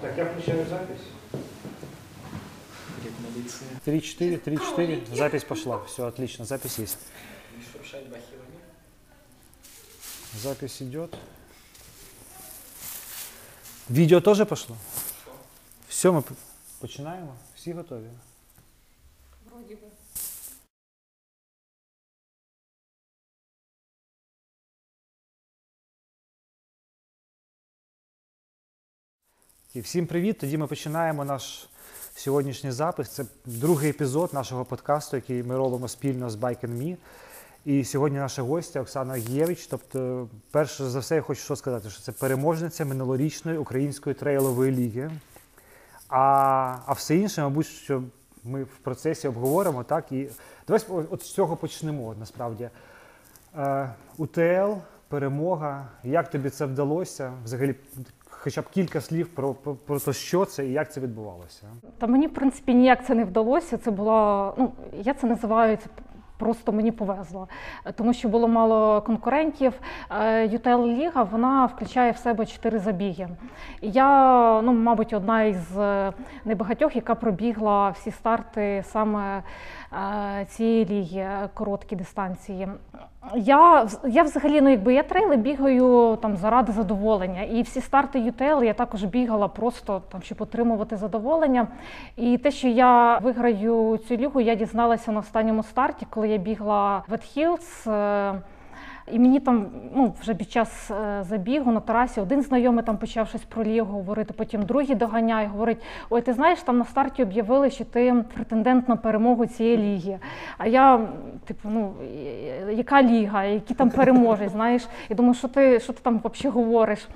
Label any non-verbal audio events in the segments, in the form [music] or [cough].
Так, я включаю запись. Как милиция. 3-4, 3-4. Запись пошла. Все, отлично, запись есть. Не шуршать бахилами. Запись идет. Відео теж пошло? Все, ми п- починаємо. Всі готові? Вроді І всім привіт! Тоді ми починаємо наш сьогоднішній запис. Це другий епізод нашого подкасту, який ми робимо спільно з Bike and Me. І сьогодні наша гостя Оксана Гєвич. Тобто, перше за все, я хочу що сказати, що це переможниця минулорічної української трейлової ліги. А, а все інше, мабуть, що ми в процесі обговоримо. Так? І давай от з цього почнемо насправді. Е, УТЛ, перемога. Як тобі це вдалося? Взагалі, хоча б кілька слів про, про, про те, що це і як це відбувалося. Та мені, в принципі, ніяк це не вдалося. Це була, ну, я це називаю це просто мені повезло, Е, тому що було мало конкурентів. UTL Ліга вона включає в себе чотири забіги. Я, ну, мабуть, одна із е, небагатьох, яка пробігла всі старти саме е, цієї ліги, е, короткі дистанції. Я, я взагалі, ну якби я трейли бігаю там заради задоволення. І всі старти UTL я також бігала просто там, щоб отримувати задоволення. І те, що я виграю цю лігу, я дізналася на останньому старті, коли я бігла в Хілс. І мені там, ну вже під час е, забігу на трасі один знайомий там почав щось про лігу говорити, потім другий доганяє, говорить: Ой, ти знаєш, там на старті об'явили, що ти претендент на перемогу цієї ліги. А я, типу, ну яка ліга, які там переможець, [laughs] знаєш? І думаю, що ти, що ти там взагалі говориш?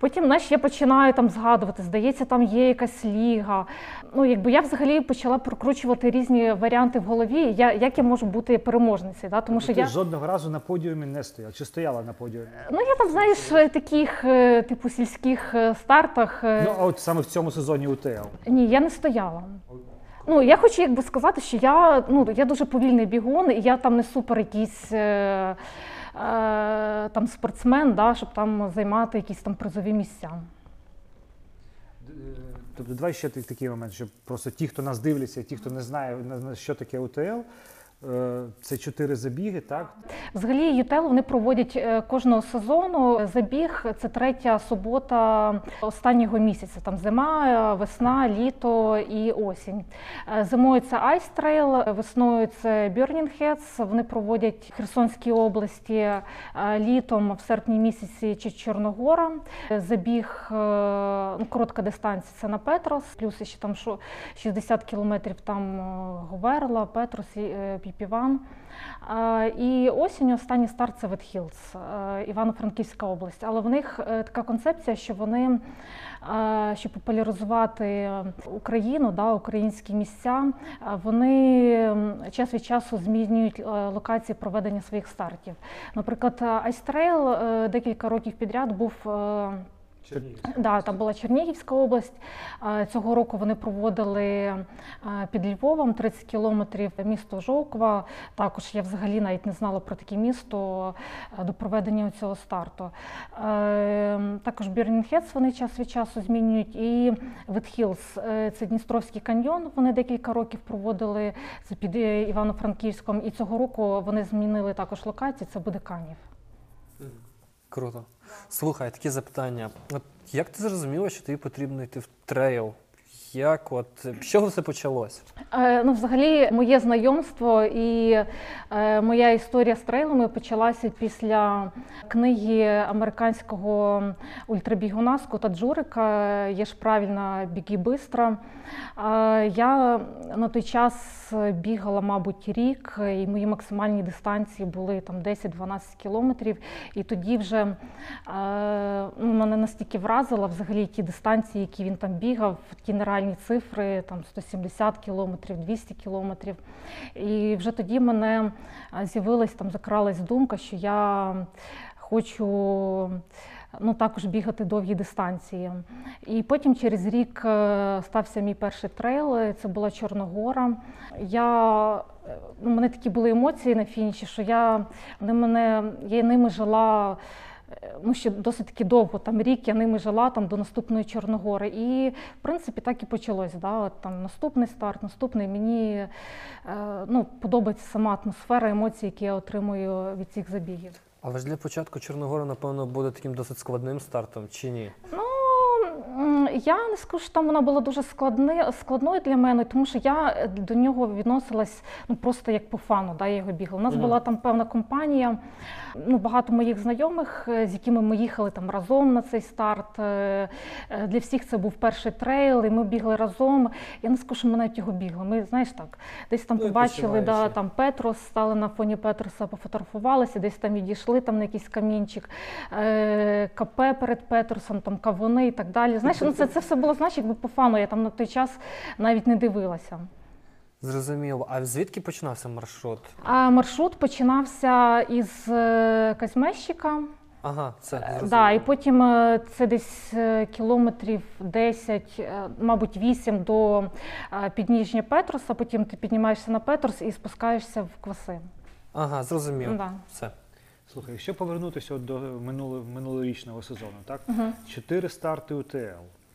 Потім, знаєш, я починаю там згадувати, здається, там є якась ліга. Ну, якби я взагалі почала прокручувати різні варіанти в голові, я, як я можу бути переможницею. Да? Тому що Тобто ти я жодного разу на подіумі не стояла. Чи стояла на подіумі? Ну, я там, знаєш, е, таких е, типу сільських е, стартах. Ну, а от саме в цьому сезоні УТЛ. Ні, я не стояла. Ну, я хочу якби сказати, що я, ну, я дуже повільний бігун, і я там не супер якийсь. Е, е, там спортсмен, да, щоб там займати якісь там призові місця. Тобто, давай ще такий момент, щоб просто ті, хто нас дивляться, ті, хто не знає, що таке УТЛ, це чотири забіги, так? Взагалі, ЮТЕЛ вони проводять е, кожного сезону. Забіг це третя субота останнього місяця. Там зима, е, весна, літо і осінь. Е, Зимою це Trail, весною це Heads. Вони проводять в Херсонській області е, літом в серпні місяці чи Чорногора. Е, Забіг е, ну, коротка дистанція це на Петрос, плюс ще там що 60 кілометрів там е, Говерла, Петрос, і, е, Е, І осінь останній старт це Ветхілз, Івано-Франківська область. Але в них е, така концепція, що вони, е, щоб популяризувати Україну, да, українські місця, е, вони час від часу змінюють е, локації проведення своїх стартів. Наприклад, Ice Trail декілька років підряд був. Е, Да, там була Чернігівська область. Е, Цього року вони проводили е, під Львовом 30 кілометрів місто Жовква. Також я взагалі навіть не знала про таке місто е, до проведення цього старту. Е, Також Бірнінгхец вони час від часу змінюють. І Ветхілс це Дністровський каньйон. Вони декілька років проводили це під е, Івано-Франківськом. І цього року вони змінили також локацію. Це буде Канів. Круто. Слухай, такі запитання. От як ти зрозуміла, що тобі потрібно йти в трейл? Як от з чого все почалось? Е, Ну, взагалі, моє знайомство і е, моя історія з трейлами почалася після книги американського ультрабігуна Скотта Джурика «Є ж правильно, біги бистро». Е, я на той час бігала, мабуть, рік, і мої максимальні дистанції були там 10-12 кілометрів. І тоді вже е, ну, мене настільки вразило взагалі ті дистанції, які він там бігав, ті нереальні цифри, там 170 кілометрів, 200 кілометрів. І вже тоді мене е, з'явилась там, закралась думка, що я хочу ну, також бігати довгі дистанції. І потім через рік е, стався мій перший трейл, це була Чорногора. Я, е, у мене такі були емоції на фініші, що я, вони мене, я ними жила ну, ще досить таки довго, там рік я ними жила там, до наступної Чорногори. І, в принципі, так і почалось. Да? От, там, наступний старт, наступний. Мені е, ну, подобається сама атмосфера, емоції, які я отримую від цих забігів. Але ж для початку Чорногора, напевно, буде таким досить складним стартом, чи ні? Ну, я не скажу, що там вона була дуже складни, складною для мене, тому що я е, до нього відносилась ну, просто як по фану, да, я його бігла. У нас Мгм. була там певна компанія, ну, багато моїх знайомих, е, з якими ми їхали там разом на цей старт. Е, Для всіх це був перший трейл, і ми бігли разом. Я не скажу, що ми навіть його бігли. Ми, знаєш так, десь там Ну, побачили, да, там Петрос, стали на фоні Петроса, пофотографувалися, десь там відійшли там на якийсь камінчик, КП перед Петросом, там кавуни і так далі. Знаєш, ну це, це все було, знаєш, якби по фану. Я там на той час навіть не дивилася. Зрозуміло. А звідки починався маршрут? А маршрут починався із е, Казьмещика. Ага, це Е, зрозуміло. Да, і потім е, це десь е, кілометрів 10, е, мабуть, 8 до підніжжя Петроса. Потім ти піднімаєшся на Петрос і спускаєшся в кваси. Ага, зрозуміло. Да. Все. Слухай, якщо повернутися от до минуло, минулорічного сезону, так? Чотири старти УТЛ,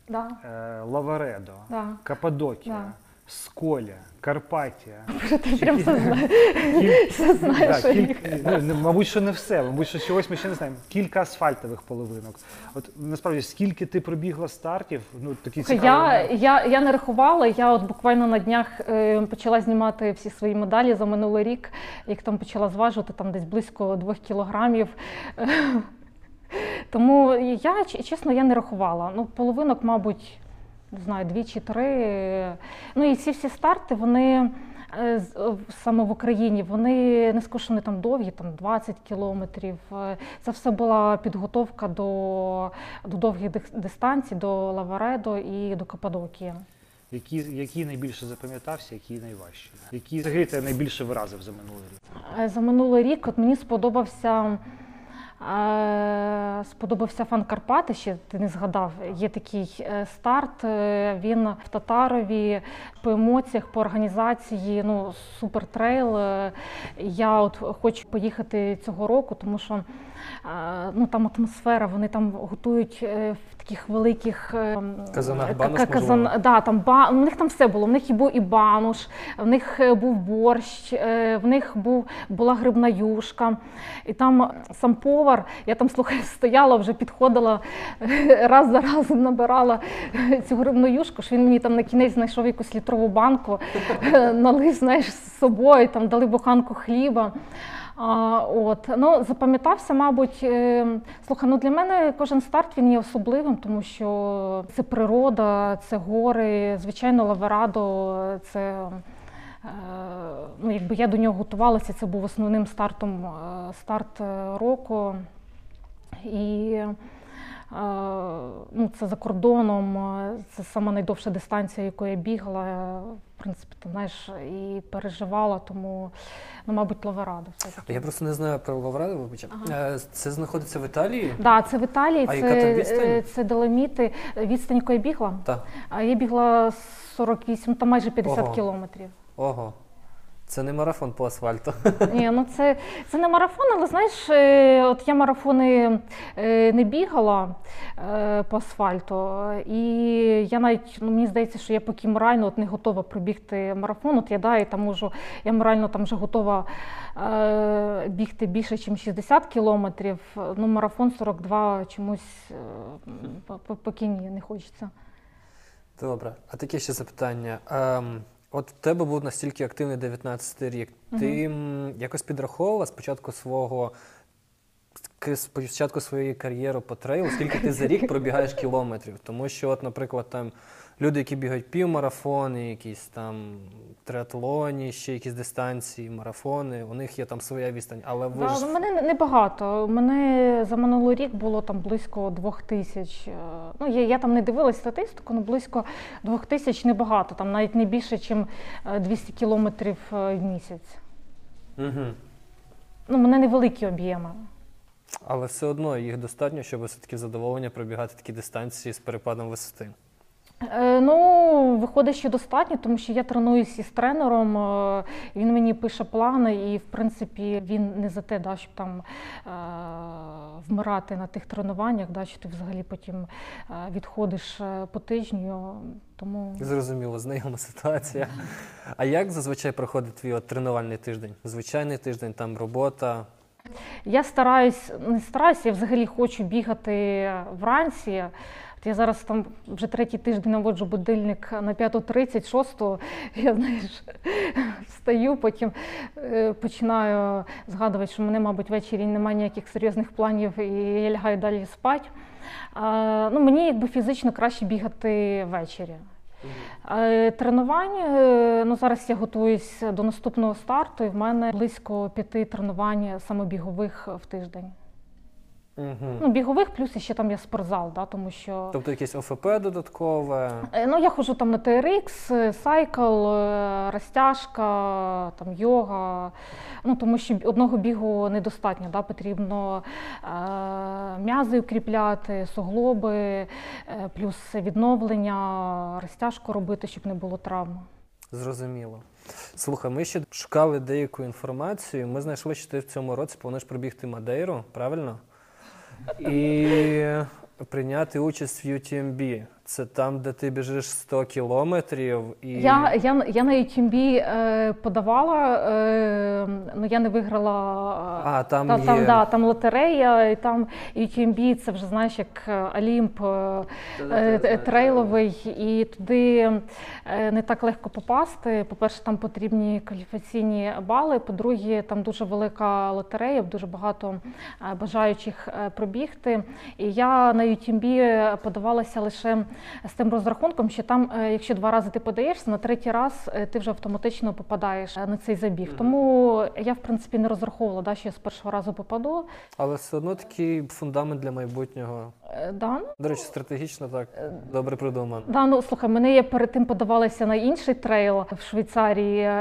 Да. е, Лаваредо, Да. Каппадокія, Да. Сколя, Карпатія. Ти прям все знаєш. Все знаєш. Да, кіль- ну, мабуть, що не все, мабуть, що чогось ми ще не знаємо. Кілька асфальтових половинок. От насправді, скільки ти пробігла стартів? Ну такі Я, цікаві. я, я не рахувала. Я от буквально на днях е, почала знімати всі свої медалі за минулий рік. Як там почала зважувати, там десь близько двох кілограмів. Е, [laughs] Тому я чесно я не рахувала. Ну, половинок, мабуть, не знаю, дві чи три. Ну і ці всі старти, вони. е, е, Саме в Україні вони не скажу, що вони там довгі, там 20 кілометрів. Е, Це все була підготовка до, до довгих дистанцій, до Лаваредо і до Каппадокії. Які, які найбільше запам'ятався, які найважчі? Які взагалі тебе найбільше вразив за минулий рік? За минулий рік от мені сподобався. Сподобався фан Карпати, ще ти не згадав. Є такий е, старт. е, Він в Татарові по емоціях, по організації. Ну супертрейл. Е, Я от хочу поїхати цього року, тому що ну там атмосфера. Вони там готують е, в таких великих е, Казанах банош, казан- Да, там ба... У них там все було. В них і був і бануш, в них е, був борщ, е, в них був, була грибна юшка. І там сам повар, я там слухай, [laughs] стояла, вже підходила, е, [laughs] раз за разом набирала е, цю грибну юшку, що він мені там на кінець знайшов якусь літрову банку, е, налив, знаєш, з собою, там дали буханку хліба. А, от. Ну, запам'ятався, мабуть, е, слухай, ну для мене кожен старт він є особливим, тому що це природа, це гори, звичайно, Лаверадо, це. е, Ну, якби я до нього готувалася, це був основним стартом е, старт року. І ну, це за кордоном, це сама найдовша дистанція, яку я бігла. В принципі, ти знаєш, і переживала, тому, ну, мабуть, Лаверадо. все-таки. Я просто не знаю про Лавраду, вибачте. Е, Це знаходиться в Італії? Да, це в Італії, А це, яка там відстань? е, це доломіти. Відстань, яку я бігла. Так. А я бігла 48, там майже 50 Ого. кілометрів. Ого. Це не марафон по асфальту. Ні, ну це, це не марафон, але знаєш, е, от я марафони е, не бігала е, по асфальту. І я навіть, ну мені здається, що я поки морально от не готова пробігти марафон. От я да, і там можу, я морально там вже готова е, бігти більше, ніж 60 кілометрів. Ну, марафон 42 чомусь е, по- по- поки ні, не хочеться. Добре. А таке ще запитання. Ем, от в тебе був настільки активний 19 й рік. Ти м, якось підраховувала спочатку свого спочатку своєї кар'єри по трейлу, скільки ти за рік пробігаєш кілометрів? Тому що, от, наприклад, там люди, які бігають півмарафони, якісь там триатлоні, ще якісь дистанції, марафони, у них є там своя відстань. Але ви Да, ж у мене не- небагато. У мене за минулий рік було там близько двох тисяч. Е, Ну, я, я там не дивилась статистику, але близько двох тисяч небагато, там навіть не більше, ніж 200 кілометрів е, в місяць. угу. Ну, мене невеликі об'єми. Але все одно їх достатньо, щоб все-таки задоволення пробігати такі дистанції з перепадом висоти. Е, Ну, виходить, що достатньо, тому що я тренуюся із тренером. е, Він мені пише плани, і в принципі він не за те, да, щоб там е, вмирати на тих тренуваннях, да, що ти взагалі потім відходиш по тижню. Тому Зрозуміло, знайома ситуація. А як зазвичай проходить твій от тренувальний тиждень? Звичайний тиждень, там робота. я стараюсь, не стараюсь, я взагалі хочу бігати вранці. Я зараз там вже третій тиждень наводжу будильник на 5.30, 6 [laughs] я знаєш, встаю, потім е, починаю згадувати, що мене, мабуть, ввечері немає ніяких серйозних планів, і я лягаю далі спати. Ну, мені якби фізично краще бігати ввечері. Е, Тренувань, е, ну зараз я готуюсь до наступного старту, і в мене близько п'яти тренувань саме бігових в тиждень. Угу. Ну, бігових, плюс ще там є спортзал, да, тому що Тобто якесь ОФП додаткове. Е, Ну, я ходжу там на TRX, е, сайкл, е, розтяжка, там йога. Ну, тому що одного бігу недостатньо, да? потрібно е, м'язи укріпляти, суглоби, е, плюс відновлення, розтяжку робити, щоб не було травм. Зрозуміло. Слухай, ми ще шукали деяку інформацію. Ми знайшли, що ти в цьому році плануєш пробігти Мадейру, правильно? І прийняти участь в UTMB. Це там, де ти біжиш 100 кілометрів. І... Я, я, я на UTMB е, подавала, е, ну я не виграла. А, там Та, є. там, да, там лотерея, і там UTMB, це вже знаєш, як е, Олімп е, е, трейловий, і туди е, не так легко попасти. По-перше, там потрібні кваліфікаційні бали. По-друге, там дуже велика лотерея, дуже багато е, бажаючих е, пробігти. І я на UTMB подавалася лише з тим розрахунком, що там, е, якщо два рази ти подаєшся, на третій раз е, ти вже автоматично попадаєш е, на цей забіг. Тому я, в принципі, не розраховувала, да, що я з першого разу попаду. Але все одно такий фундамент для майбутнього. Да, ну, До речі, стратегічно так добре придумано. Да, ну слухай, мене я перед тим подавалася на інший трейл в Швейцарії,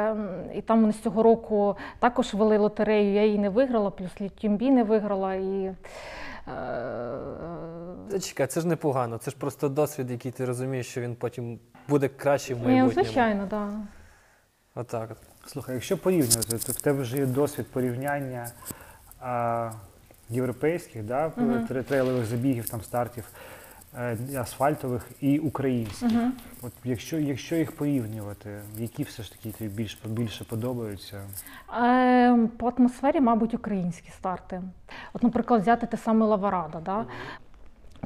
і там вони з цього року також вели лотерею. Я її не виграла, плюс Тімбі не виграла. І, Чекай, це ж непогано. Це ж просто досвід, який ти розумієш, що він потім буде краще в майбутньому. Ні, звичайно, так. Да. Отак. Слухай, якщо порівнювати, то в тебе вже є досвід порівняння а, європейських да, угу. трейлових забігів, там, стартів, е, асфальтових і українських. Угу. От якщо, якщо їх порівнювати, які все ж таки тобі більш, більше подобаються? Е, По атмосфері, мабуть, українські старти. От, наприклад, взяти те саме Лаварадо. Да?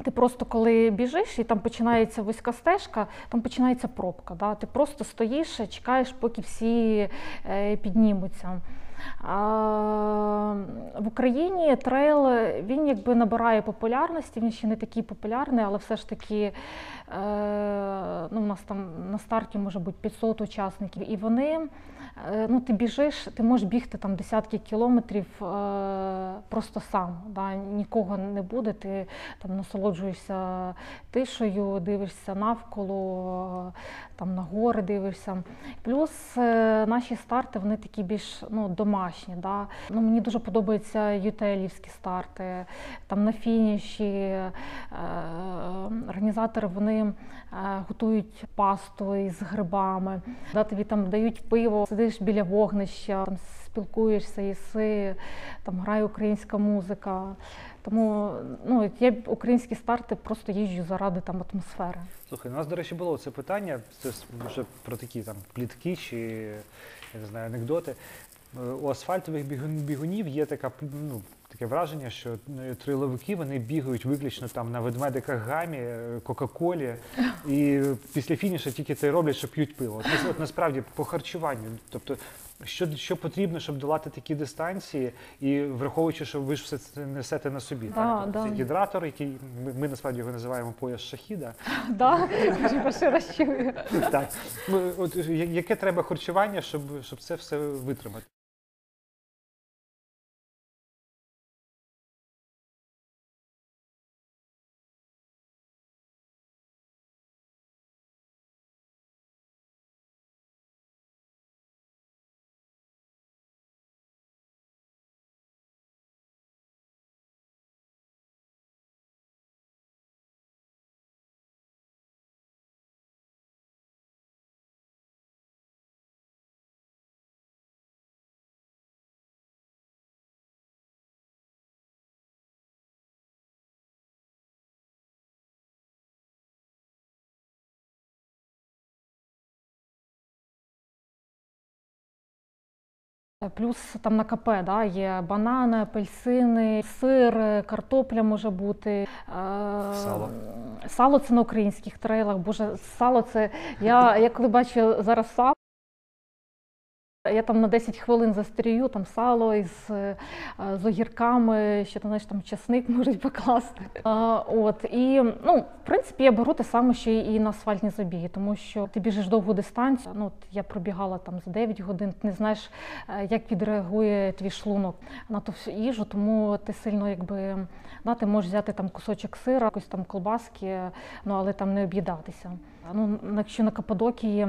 Ти просто коли біжиш, і там починається вузька стежка, там починається пробка. Да? Ти просто стоїш, чекаєш, поки всі е, піднімуться. В Україні трейл він якби набирає популярності, він ще не такий популярний, але все ж таки е, ну, у нас там на старті може бути 500 учасників, і вони ну, ти біжиш, ти можеш бігти там десятки кілометрів е, просто сам. Да? Нікого не буде, ти там насолоджуєшся тишею, дивишся навколо, там на гори дивишся. Плюс е, наші старти вони такі більш ну, домашні. Да? Ну, мені дуже подобаються ютелівські старти. Там на фініші е, організатори вони е, готують пасту із грибами, да, тобі там дають пиво, сидиш біля вогнища, там спілкуєшся, їси, там грає українська музика. Тому ну, я українські старти просто їжджу заради там атмосфери. Слухай, у нас, до речі, було це питання, це вже про такі там плітки чи я не знаю, анекдоти. Е, У асфальтових бігунів є така, ну, таке враження, що е, триловики вони бігають виключно там на ведмедиках гамі, е, Кока-Колі, і після фінішу тільки це роблять, що п'ють пиво. От, от насправді по харчуванню, тобто, що, що потрібно, щоб долати такі дистанції, і враховуючи, що ви ж все це несете на собі. Да, так? Да. Це гідратор, який ми, ми насправді його називаємо пояс шахіда. Да. Так. Ну, От, яке треба харчування, щоб, щоб це все витримати? Плюс там на КП да, є банани, апельсини, сир, е, картопля може бути. е, Сало. Сало це на українських трейлах. Боже, сало це. Я, я коли бачу зараз сало. Я там на 10 хвилин застрію, там сало із е, з огірками, ще там, знаєш, там часник [laughs] можуть покласти. А, от і ну, в принципі, я беру те саме, що і на асфальтні забіги, тому що ти біжиш довгу дистанцію. Ну, от я пробігала там за 9 годин, ти не знаєш, е, як відреагує твій шлунок на ту всю їжу, тому ти сильно якби да, ти можеш взяти там кусочок сира, якось там колбаски, ну але там не об'їдатися. Ну, якщо на Каппадокії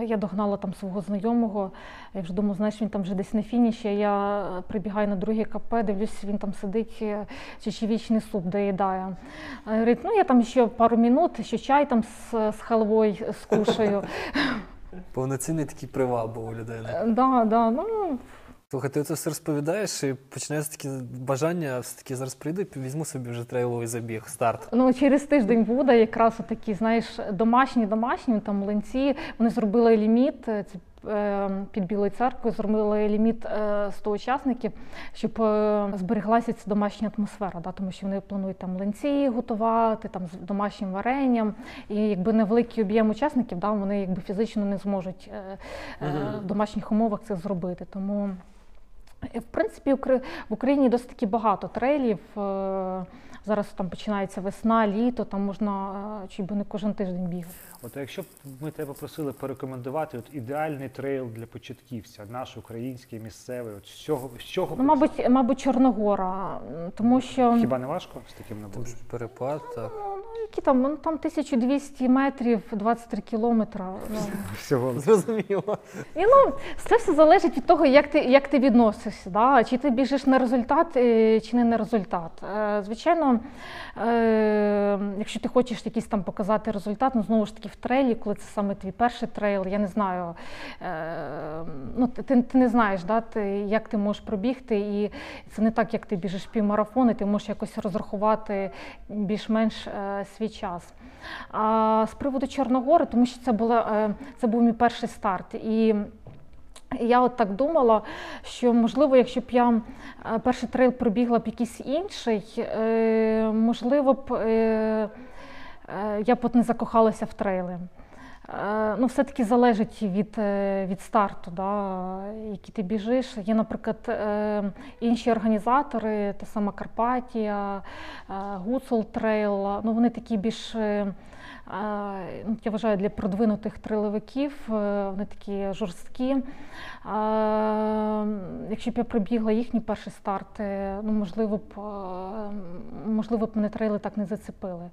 Я догнала там свого знайомого. Я вже думаю, знаєш, він там вже десь на фініші. Я е, прибігаю на друге КП, дивлюсь, він там сидить, е, чечевічний суп доїдає. Е, Говорить, ну я там ще пару минут, ще чай там з, з халвою скушаю. Повноцінний такий привал був у людини. Е, Да, да, ну, Слухай, ти це все розповідаєш і починається таке бажання, все-таки зараз прийду і візьму собі вже трейловий забіг, старт. Ну, через тиждень буде якраз такі, знаєш, домашні, домашні, там млинці. Вони зробили ліміт. е, Це е, під Білою церквою зробили ліміт е, 100 учасників, щоб е, збереглася ця домашня атмосфера, да, тому що вони планують там млинці готувати, там з домашнім варенням. І якби невеликий об'єм учасників, да, вони якби фізично не зможуть е, е, в домашніх умовах це зробити. Тому Е, В принципі, в Україні досить таки багато трейлів. Е, Зараз там починається весна, літо, там можна е, чи не кожен тиждень бігати. От а якщо б ми тебе просили порекомендувати от ідеальний трейл для початківця, наш український, місцевий, от з чого, з чого Ну, мабуть, мабуть, Чорногора, тому що хіба не важко з таким набором? перепад, так. ну, які там, ну, там 1200 метрів, 23 кілометра. Ну. Всього Зрозуміло. І ну, це все залежить від того, як ти, як ти відносишся. Да? Чи ти біжиш на результат, е, чи не на результат. Е, Звичайно, е, якщо ти хочеш якийсь там показати результат, ну знову ж таки в трейлі, коли це саме твій перший трейл, я не знаю, е, ну, ти, ти, не знаєш, да, ти, як ти можеш пробігти, і це не так, як ти біжиш півмарафон, і ти можеш якось розрахувати більш-менш е, свій час. А з приводу Чорногори, тому що це була е, це був мій перший старт. І я от так думала, що можливо, якщо б я е, перший трейл пробігла б якийсь інший, е, можливо б е, я б от не закохалася в трейли. Е, Ну, все-таки залежить від, е, від старту, да, який ти біжиш. Є, наприклад, е, інші організатори, та сама Карпатія, е, Гуцул Trail, ну, вони такі більш. Ну, Я вважаю, для продвинутих трейловиків е, вони такі жорсткі. Якщо б я пробігла їхній перший старт, е, ну можливо б е, можливо б мене трейли так не зацепили.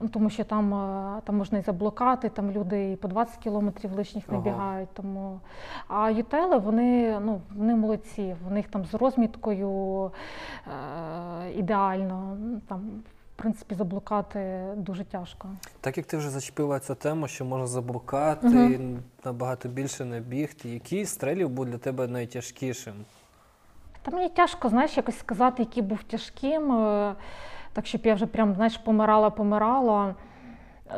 Ну, Тому що там, е, там можна і заблокати, там люди і по 20 кілометрів лишніх не Ага. бігають. Тому... А ютели вони, ну, вони молодці, в них там з розміткою ідеально. Ну, Там, в принципі, заблукати дуже тяжко. Так як ти вже зачепила цю тему, що можна заблукати, Мгм. набагато більше не бігти, який стрелів був для тебе найтяжкішим? Та мені тяжко, знаєш, якось сказати, який був тяжким, е, так щоб я вже прям, знаєш, помирала, помирала.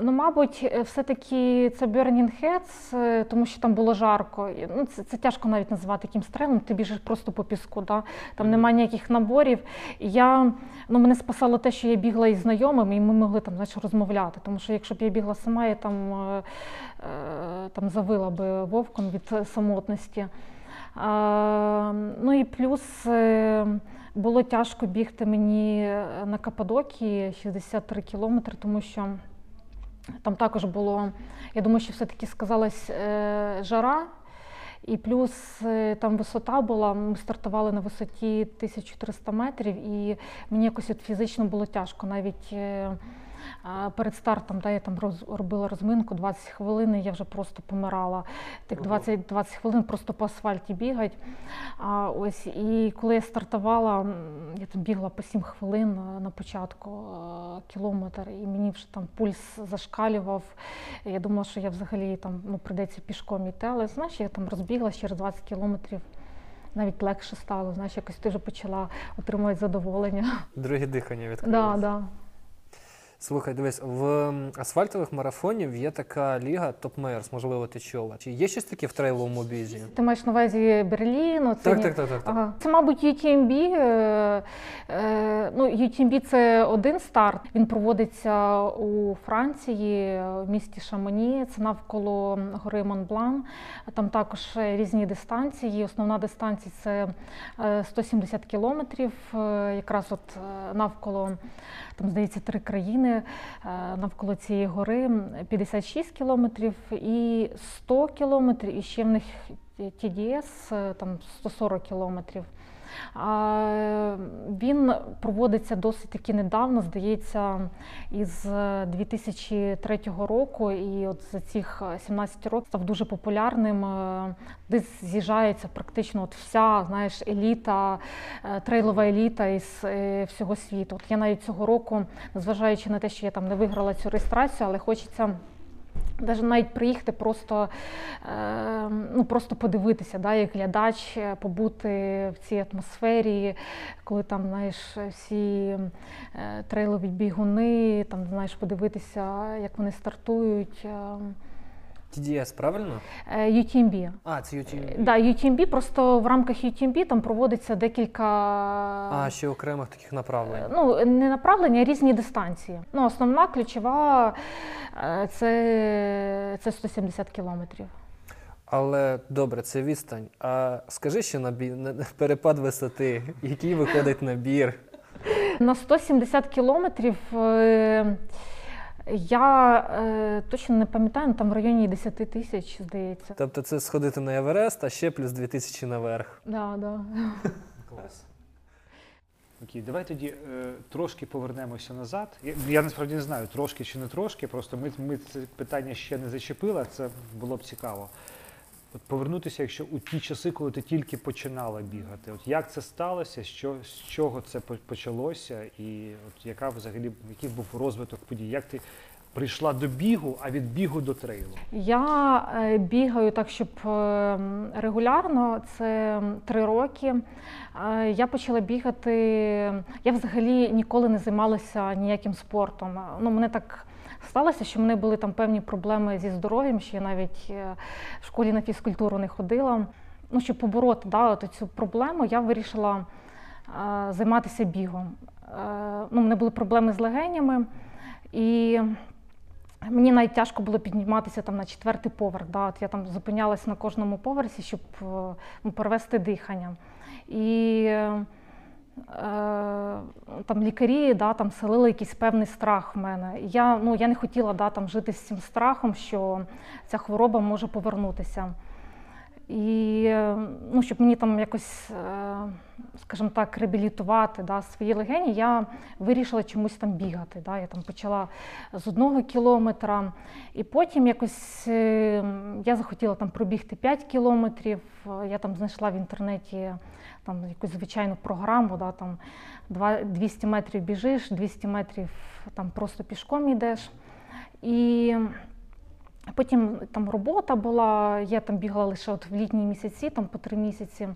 Ну, мабуть, е, все-таки це Burning Heads, е, тому що там було жарко. Ну, це, це тяжко навіть назвати яким стрелом, ти біжиш просто по піску, да? там немає ніяких наборів. Я, ну, мене спасало те, що я бігла із знайомими, і ми могли там, знаєш, розмовляти. Тому що якщо б я бігла сама, я там, е, е, там завила би вовком від самотності. А, ну і плюс було тяжко бігти мені на Каппадокії 63 кілометри, тому що там також було, я думаю, що все-таки сказалась е, жара. І плюс е, там висота була, ми стартували на висоті 1300 метрів, і мені якось от фізично було тяжко. Навіть е, перед стартом да, я там роз, робила розминку 20 хвилин, і я вже просто помирала. Так 20, 20 хвилин просто по асфальті бігать. А, ось, і коли я стартувала, я там бігла по 7 хвилин на початку кілометр, і мені вже там пульс зашкалював. Я думала, що я взагалі там ну, прийдеться пішком іти, але знаєш, я там розбіглась через 20 кілометрів. Навіть легше стало, знаєш, якось ти вже почала отримувати задоволення. Друге дихання Да, да. Слухай, дивись, в асфальтових марафонів є така ліга Top Mayors, можливо, ти чула. Чи є щось таке в трейловому бізі? Ти маєш на увазі Берлін? оце Так, ні? так, так, так. так. Ага. Це, мабуть, UTMB. Е, е, ну, UTMB – це один старт. Він проводиться у Франції, в місті Шамоні. Це навколо гори Монблан. Там також різні дистанції. Основна дистанція це е, 170 кілометрів. Е, Якраз от е, навколо там здається три країни е, навколо цієї гори 56 кілометрів і 100 кілометрів, і ще в них TDS е, там 140 кілометрів. Е, Він проводиться досить таки недавно, здається, із е, 2003 року. І от за цих е, 17 років став дуже популярним. е, Де з'їжджається практично от вся знаєш, еліта, е, трейлова еліта із е, всього світу. От я навіть цього року, незважаючи на те, що я там не виграла цю реєстрацію, але хочеться. Навіть навіть приїхати просто, е, ну, просто подивитися, да, як глядач, е, побути в цій атмосфері, коли там знаєш, всі е, трейлові бігуни, там, знаєш, подивитися, як вони стартують. Е. TDS, правильно? Е, UTMB. А, це UTMB. Да, UTMB, просто в рамках UTMB там проводиться декілька А, ще окремих таких направлень. Ну, не направлення, а різні дистанції. Ну, основна ключова е, це, це 170 кілометрів. Але добре, це відстань. А скажи ще на, перепад висоти, який виходить набір. На 170 кілометрів е, я е, точно не пам'ятаю, ну, там в районі 10 тисяч, здається. Тобто це сходити на Еверест, а ще плюс 2000 наверх. Да, да. Клас. Окей, давай тоді е, трошки повернемося назад. Я, я насправді не знаю, трошки чи не трошки, просто ми, ми це питання ще не зачепили, це було б цікаво. От повернутися, якщо у ті часи, коли ти тільки починала бігати, от як це сталося, що, з чого це почалося, і от яка взагалі який був розвиток подій? Як ти прийшла до бігу, а від бігу до трейлу? Я е, бігаю так, щоб е, регулярно, це три роки. Е, Я почала бігати. Я взагалі ніколи не займалася ніяким спортом. Ну, мене так сталося, що в мене були там певні проблеми зі здоров'ям, що я навіть е, в школі на фізкультуру не ходила. Ну, щоб побороти да, от цю проблему, я вирішила е, займатися бігом. Е, Ну, у мене були проблеми з легенями. І Мені навіть тяжко було підніматися там на четвертий поверх. Да? От я там зупинялася на кожному поверсі, щоб е, ну, перевести дихання. І е, там лікарі да, там селили якийсь певний страх в мене. Я, ну, я не хотіла да, там, жити з цим страхом, що ця хвороба може повернутися. І е, ну, щоб мені там якось, е, скажімо так, реабілітувати да, свої легені, я вирішила чомусь там бігати. Да. Я там почала з одного кілометра, і потім якось е, я захотіла там пробігти 5 кілометрів. Я там знайшла в інтернеті там якусь звичайну програму, да, там 200 метрів біжиш, 200 метрів там просто пішком йдеш. І Потім там робота була, я там бігала лише от в літні місяці, там по три місяці.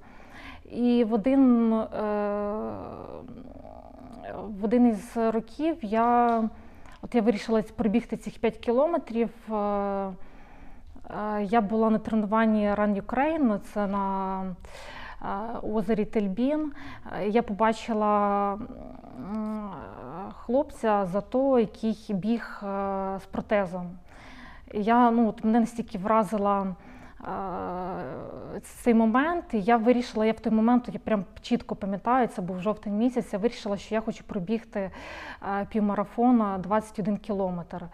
І в один, е, в один із років я, от я вирішила пробігти цих 5 кілометрів. Е, е, я була на тренуванні Run Ukraine, це на е, озері Тельбін. Я побачила хлопця за то, який біг з протезом. Я, ну, от мене настільки вразила цей момент, і я вирішила, я в той момент, я прям чітко пам'ятаю, це був жовтень місяць, я вирішила, що я хочу пробігти півмарафона 21 кілометр.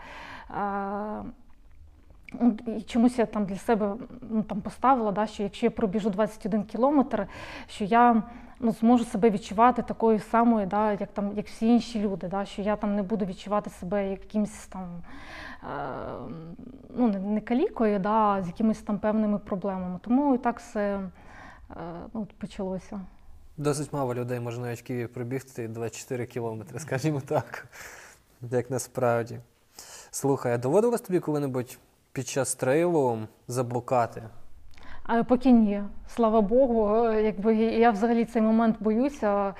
І чомусь я там для себе ну, там поставила, да, що якщо я пробіжу 21 кілометр, що я ну, зможу себе відчувати такою самою, да, як, там, як всі інші люди, да, що я там не буду відчувати себе якимось там е, ну, не, калікою, да, а з якимись там певними проблемами. Тому і так все е, ну, почалося. Досить мало людей може навіть в Києві пробігти 24 кілометри, скажімо так, як насправді. Слухай, а доводилось тобі коли-небудь під час трейлу заблукати? Поки ні, слава Богу, е, якби я взагалі цей момент боюся,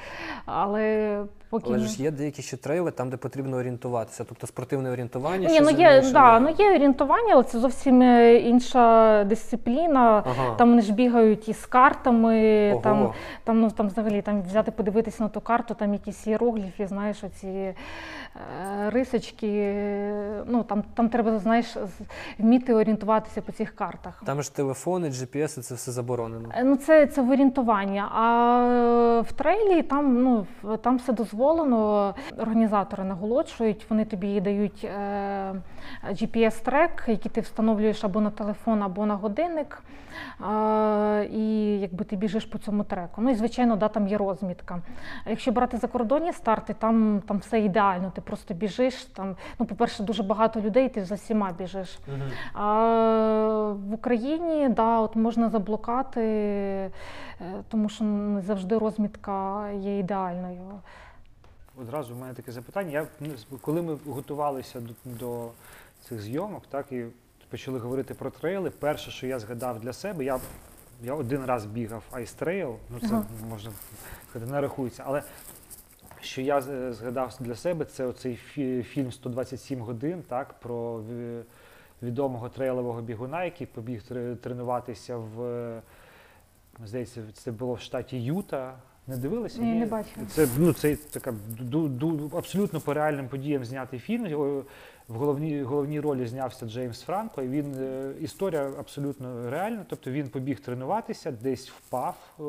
але Поки Але ні. ж є деякі ще трейли, там, де потрібно орієнтуватися, тобто спортивне орієнтування. Ні, ну є, да, ну є орієнтування, але це зовсім е, інша дисципліна. Ага. Там вони ж бігають із картами, Ого. там, там, ну, там взагалі там взяти, подивитися на ту карту, там якісь іерогліфи, знаєш, оці е, рисочки. е, Ну, там, там треба, знаєш, вміти орієнтуватися по цих картах. Там ж телефони, GPS, це все заборонено. Е, Ну, це, це в орієнтування. А в трейлі там, ну, там все дозволено. Організатори наголошують, вони тобі дають е, GPS-трек, який ти встановлюєш або на телефон, або на годинник. Е, і якби ти біжиш по цьому треку. Ну і звичайно, да, там є розмітка. Якщо брати закордонні старти, там, там все ідеально. Ти просто біжиш. Там, ну, по-перше, дуже багато людей, ти за всіма біжиш. Мгм. А в Україні да, от можна заблукати, е, тому що не завжди розмітка є ідеальною. Одразу в мене таке запитання. Я ну, коли ми готувалися до, до цих зйомок, так і почали говорити про трейли. Перше, що я згадав для себе, я, я один раз бігав Ice Trail, ну це Ага. можна сказати, не рахується. Але що я згадав для себе, це оцей фі- фільм 127 годин, так, про відомого трейлового бігуна, який побіг тренуватися в. е, Здається, це було в штаті Юта. Не дивилися? Ні, не бачила. Це ну це така ду, ду, абсолютно по реальним подіям знятий фільм. В головній головній ролі знявся Джеймс Франко. І він е, історія абсолютно реальна. Тобто він побіг тренуватися, десь впав. е,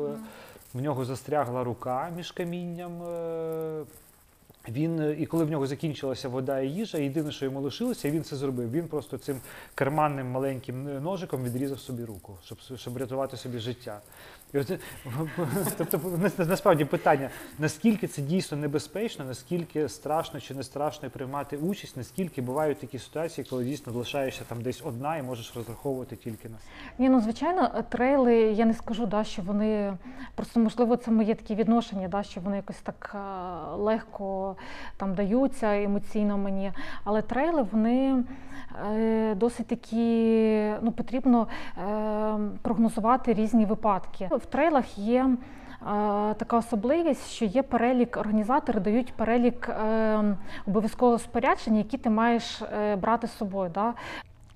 В нього застрягла рука між камінням. е, Він, е, і коли в нього закінчилася вода і їжа, єдине, що йому лишилося, і він це зробив. Він просто цим карманним маленьким е, ножиком відрізав собі руку, щоб, щоб рятувати собі життя. [laughs] Тобто, на- насправді питання, наскільки це дійсно небезпечно, наскільки страшно чи не страшно приймати участь, наскільки бувають такі ситуації, коли дійсно залишаєшся там десь одна і можеш розраховувати тільки на себе. Ні, ну звичайно, трейли, я не скажу, да, що вони просто можливо це моє таке відношення, да, що вони якось так е, легко там даються емоційно мені. Але трейли вони е, досить такі, ну потрібно е, прогнозувати різні випадки. В трейлах є. е, Така особливість, що є перелік, організатори дають перелік е, обов'язкового спорядження, які ти маєш е, брати з собою. Да?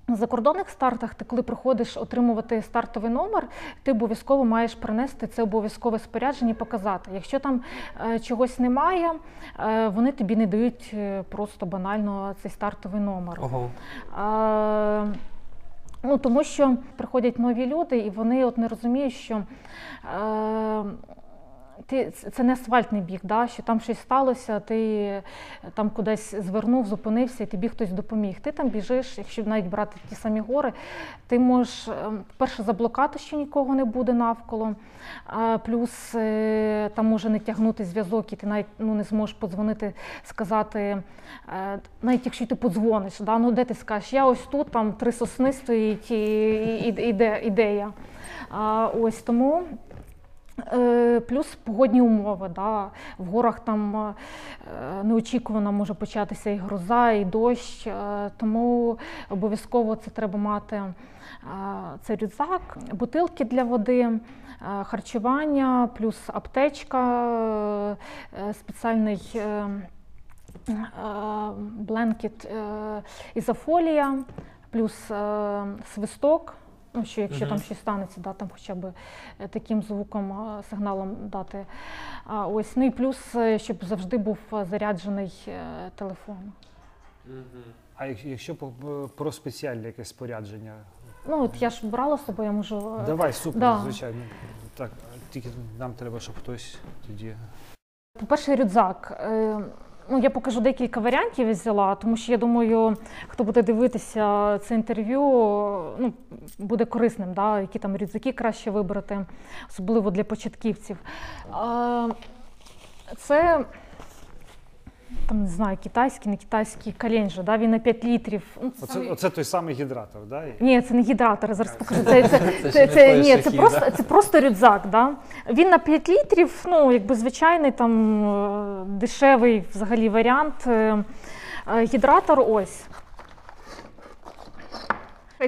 На закордонних стартах, ти коли приходиш отримувати стартовий номер, ти обов'язково маєш принести це обов'язкове спорядження і показати. Якщо там е, чогось немає, е, вони тобі не дають просто банально цей стартовий номер. Ого. Е, ну, тому що приходять нові люди, і вони от не розуміють, що е, ти, це не асфальтний біг, да, що там щось сталося, ти там кудись звернув, зупинився, і тобі хтось допоміг. Ти там біжиш, якщо навіть брати ті самі гори, ти можеш, е, по-перше, заблукати, що нікого не буде навколо. Плюс е, там може не тягнути зв'язок, і ти навіть ну, не зможеш подзвонити, сказати, е, навіть якщо ти подзвониш, да, ну де ти скажеш, я ось тут, там три сосни стоїть, і, і, і, і, де, і де я. А, ось тому. Е, Плюс погодні умови. Да. В горах там е, неочікувано може початися і гроза, і дощ, е, тому обов'язково це треба мати. е, Це рюкзак, бутилки для води, харчування, плюс аптечка, спеціальний бленкет ізофолія, плюс свисток. Ну, що якщо там щось станеться, да, там хоча б е, таким звуком, е, сигналом дати. А, ось, ну і плюс, е, щоб завжди був заряджений телефон. А якщо про спеціальне якесь спорядження, Ну, от я ж брала з собою, я можу. давай супер, да. звичайно. Так, тільки нам треба, щоб хтось тоді. По-перше, рюкзак. Ну, я покажу декілька варіантів я взяла, тому що я думаю, хто буде дивитися це інтерв'ю, ну, буде корисним, да, які там рюкзаки краще вибрати, особливо для початківців. Це там не знаю, китайський, не китайський календжа, да, він на 5 літрів. Ну, Оце, оце той самий гідратор, да? і- ні, це не гідратор, я зараз покажу. Це, це, [laughs] Це це, ще це, не той ні, це, просто, це просто рюкзак. Да? Він на 5 літрів, ну, якби звичайний там е, дешевий взагалі варіант. Е, е, Гідратор ось.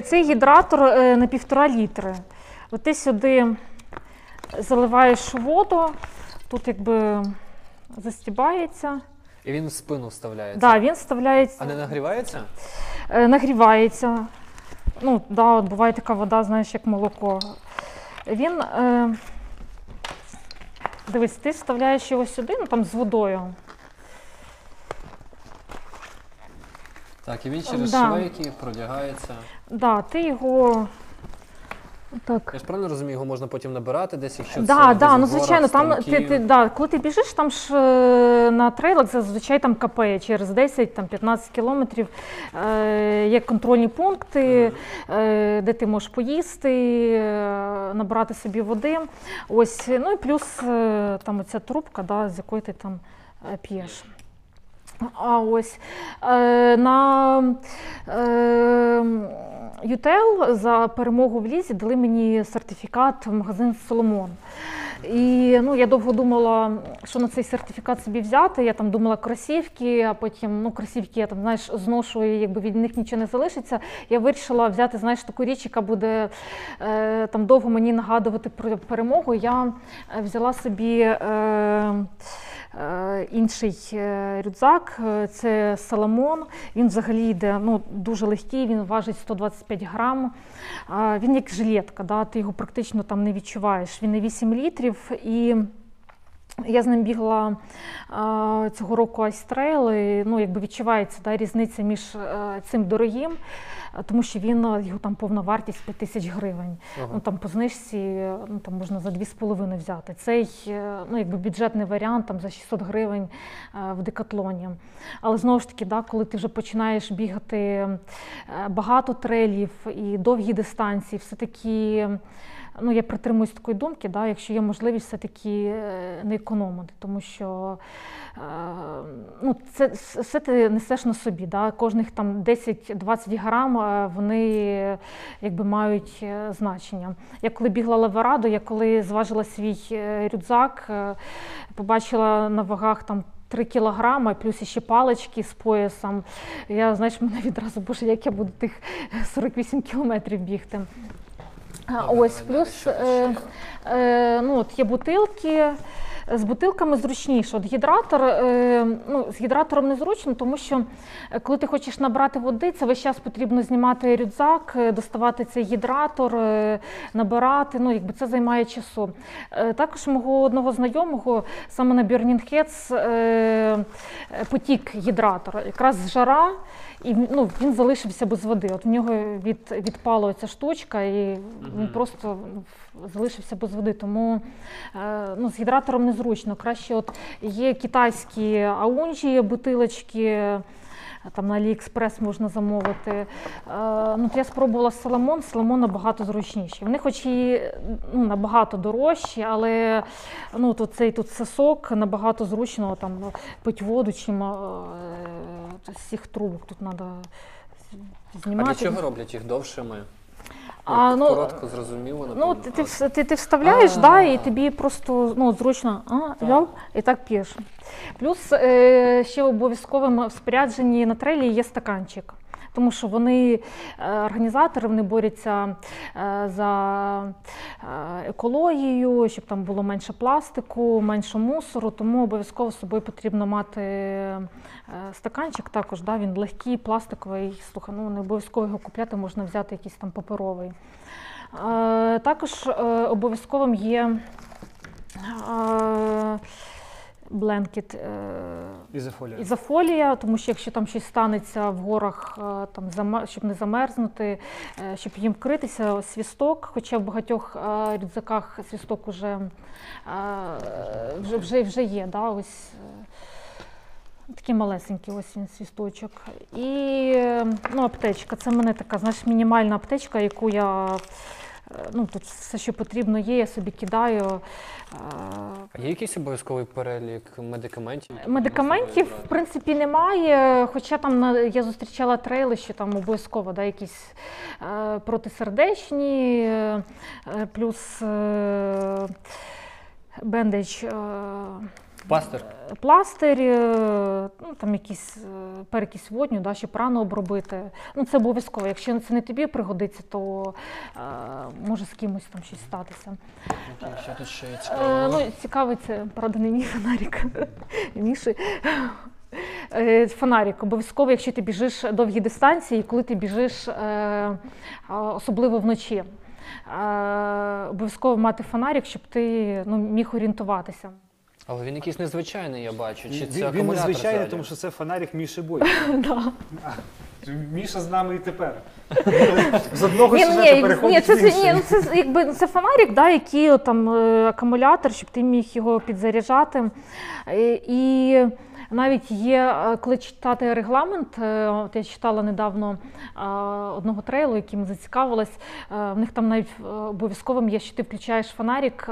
Цей гідратор е, на півтора літри. От ти сюди заливаєш воду, тут якби застібається. І він в спину вставляється. Да, він вставляється, А не нагрівається? е, нагрівається. Ну, да, от буває така вода, знаєш, як молоко. Він. Е, дивись, ти вставляєш його сюди, ну там з водою. Так, і він через Да. шлейки продягається. Да, ти його. Так. Я ж правильно розумію, його можна потім набирати десь, якщо Да, це да, десь ну в горах, звичайно, там ти, ти, да, коли ти біжиш, там ж е, на трейлах зазвичай там капає через 10-15 кілометрів. Е, є контрольні пункти, е, де ти можеш поїсти, е, набрати собі води. Ось, ну і плюс е, там оця трубка, да, з якої ти там е, п'єш. А ось е, на е, ЮТЕЛ за перемогу в лізі дали мені сертифікат в магазин Соломон. І ну, я довго думала, що на цей сертифікат собі взяти. Я там думала кросівки, а потім ну, кросівки я там знаєш, зношу, і якби від них нічого не залишиться. Я вирішила взяти знаєш, таку річ, яка буде е, там довго мені нагадувати про перемогу. Я е, взяла собі. Е, Е, Інший е, рюкзак це Salomon. Він взагалі йде ну, дуже легкий, він важить 125 грам. Він як жилетка, да? ти його практично там не відчуваєш. Він не 8 літрів. І я з ним бігла а, цього року Ice Trail, і ну, якби відчувається да, різниця між е, цим дорогим, а, тому що він е, його там повна вартість 5 тисяч гривень. Ага. Ну там по знижці е, ну, там можна за 2,5 взяти. Цей е, ну, якби бюджетний варіант там за 600 гривень в декатлоні. Але знову ж таки, да, коли ти вже починаєш бігати багато трейлів і довгі дистанції, все-таки ну, я притримуюсь такої думки, да, якщо є можливість все-таки не економити, тому що е, ну, це все ти несеш на собі. Да? Кожних там 10-20 грам вони якби мають е, значення. Я коли бігла Леверадо, я коли зважила свій е, рюкзак, е, побачила на вагах там. 3 кілограми, плюс ще палички з поясом. Я, знаєш, мене відразу, боже, як я буду тих 48 кілометрів бігти. Добре, Ось, плюс е, е, ну, от є бутилки. З бутилками зручніше. От гідратор, е, ну, з гідратором незручно, тому що е, коли ти хочеш набрати води, це весь час потрібно знімати рюкзак, е, доставати цей гідратор, набирати. Ну, якби це займає часу. Також мого одного знайомого саме на Burning Heads потік гідратор. Якраз жара, і ну, він залишився без води. От в нього від, відпала ця штучка, і він просто залишився без води. Тому е, ну, з гідратором незручно. Краще от є китайські аунжі, бутилочки. Там на Аліекспрес можна замовити. Е, ну, я спробувала Соломон, Соломон набагато зручніші. Вони хоч і ну, набагато дорожчі, але ну, тут цей тут сосок набагато зручно там, пить воду, чим е, з цих трубок тут треба А для чого роблять їх довшими? А, ну, коротко, зрозуміло, напевно. Ну, ти, ти, вс- ти, ти вставляєш, да, і тобі просто ну, зручно а, Так. взяв і так п'єш. Плюс е, ще обов'язковим в спорядженні на трейлі є стаканчик. Тому що вони, е, організатори, вони борються е, за е, екологію, щоб там було менше пластику, менше мусору, тому обов'язково з собою потрібно мати стаканчик також. Да, він легкий, пластиковий. Слухай, ну не обов'язково його купляти, можна взяти якийсь там паперовий. Також обов'язковим є бленкет. Ізофолія. Ізофолія, тому що якщо там щось станеться в горах, е, там щоб не замерзнути, е, щоб їм вкритися, свісток, хоча в багатьох е, рюкзаках свісток уже, вже, вже, вже є. Да, ось, Такий малесенький ось він свісточок. І ну, аптечка. Це в мене така знаєш, мінімальна аптечка, яку я ну, тут все, що потрібно є, я собі кидаю. А є якийсь обов'язковий перелік медикаментів? Медикаментів, в принципі, немає. Хоча там я зустрічала трейли, що там обов'язково да, якісь е, протисердечні, е, плюс е, bandage. Е, Пастир. пластир, е, ну там якісь е, перекись водню, да, щоб рану обробити. Ну це обов'язково. Якщо це не тобі пригодиться, то е, може з кимось там щось статися. Що тут ще є Е, ну, цікавий це, правда, не мій фонарик. [laughs] Міші. Е, Фонарик обов'язково, якщо ти біжиш довгі дистанції, коли ти біжиш, е, особливо вночі. Е, Обов'язково мати фонарик, щоб ти ну, міг орієнтуватися. Але він якийсь незвичайний, я бачу. Чи Він, це він акумулятор незвичайний, ззаді? тому що це фонарик Міші Бой. [laughs] Да. Міша з нами і тепер. З одного Ні, ну, сюжету ні, переходить ні, це, в це, інший. ну, це якби це фонарик, да, який там е, акумулятор, щоб ти міг його підзаряджати. Е, І навіть є, е, коли читати регламент, е, от я читала недавно е, одного трейлу, яким зацікавилась. В них там навіть обов'язковим є, що ти включаєш фонарик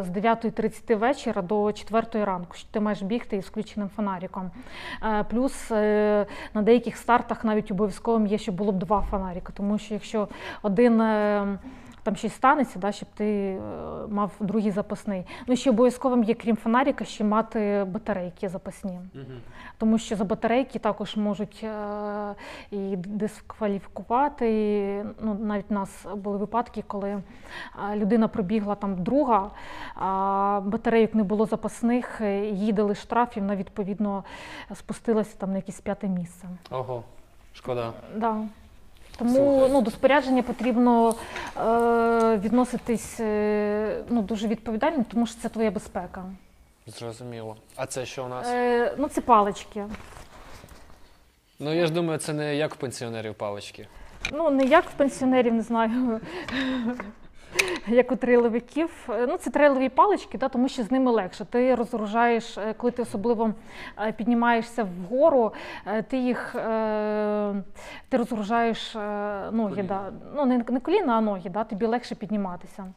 з 9.30 вечора до 4 ранку, що ти маєш бігти із включеним фонариком. Плюс на деяких стартах навіть обов'язковим є, щоб було б два фонарики, тому що якщо один там щось станеться, да, щоб ти е, мав другий запасний. Ну ще обов'язковим є, крім фонарика, ще мати батарейки запасні. Мгм. Тому що за батарейки також можуть е, і дискваліфікувати. І, ну, навіть у нас були випадки, коли е, людина пробігла там друга, а батарейок не було запасних, їй дали штраф, і вона відповідно спустилася там на якесь п'яте місце. Ого, шкода. Да. Тому ну, до спорядження потрібно е, відноситись е, ну, дуже відповідально, тому що це твоя безпека. Зрозуміло. А це що у нас? Е, ну, це палички. Ну я ж думаю, це не як в пенсіонерів палички. Ну, не як в пенсіонерів, не знаю, як у трейловиків. Е, Ну, це трейлові палички, да, тому що з ними легше. Ти розгружаєш, е, коли ти особливо е, піднімаєшся вгору, ти їх ти розгружаєш ноги. Коліна. Да. Ну, не, не коліна, а ноги, да, тобі легше підніматися.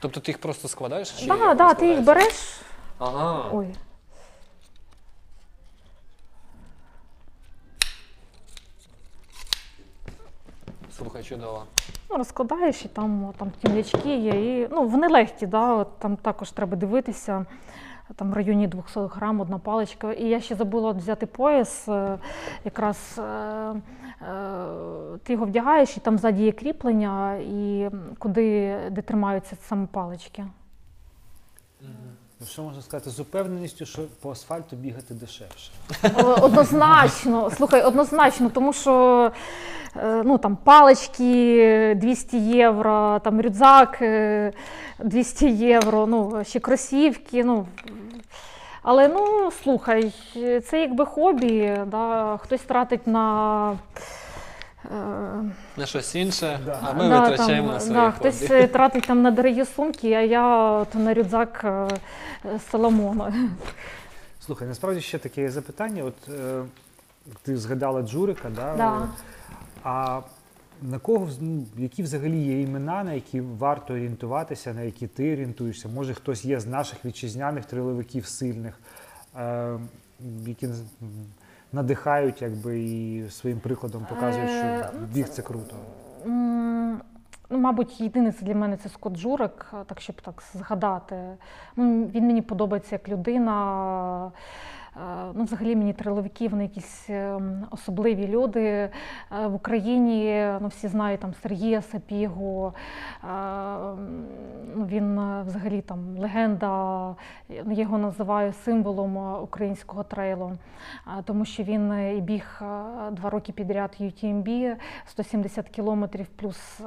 Тобто ти їх просто складаєш? Так, як да, ти їх береш. Ага. Ой. Слухай, чудово. Ну, розкладаєш і там, там кімлячки є. І, ну, вони легкі, да, от, там також треба дивитися. Там в районі 200 грам одна паличка. І я ще забула взяти пояс. е, Якраз е, е, ти його вдягаєш, і там ззаді є кріплення, і куди де тримаються саме палички. Ну, Що можна сказати з упевненістю, що по асфальту бігати дешевше. Однозначно, слухай, однозначно, тому що е, ну, там, палички 200 євро, там, рюкзак е, 200 євро, ну, ще кросівки. Ну. Але ну, слухай, це якби хобі, да, хтось тратить на. На щось інше, Да. а ми да, витрачаємо там, на свої да, хобі. хтось тратить там на дорогі сумки, а я от, на рюкзак е, Соломона. Слухай, насправді ще таке запитання. От е, ти згадала Джурика, да? Да. А на кого ну, які взагалі є імена, на які варто орієнтуватися, на які ти орієнтуєшся? Може, хтось є з наших вітчизняних триловиків сильних, е, які надихають якби, і своїм прикладом показують, що Е, ну, біг це круто. Ну, мабуть, єдиний це для мене це Скот Журик, так щоб так згадати. Він мені подобається як людина. Е, Ну, взагалі мені триловики, вони якісь ем, особливі люди. Е, В Україні ну, всі знають там Сергія Сапігу. Е, ну, Він е, взагалі там легенда, я його називаю символом е, українського трейлу, Е, тому що він е, і біг е, два роки підряд UTMB, 170 кілометрів, плюс е,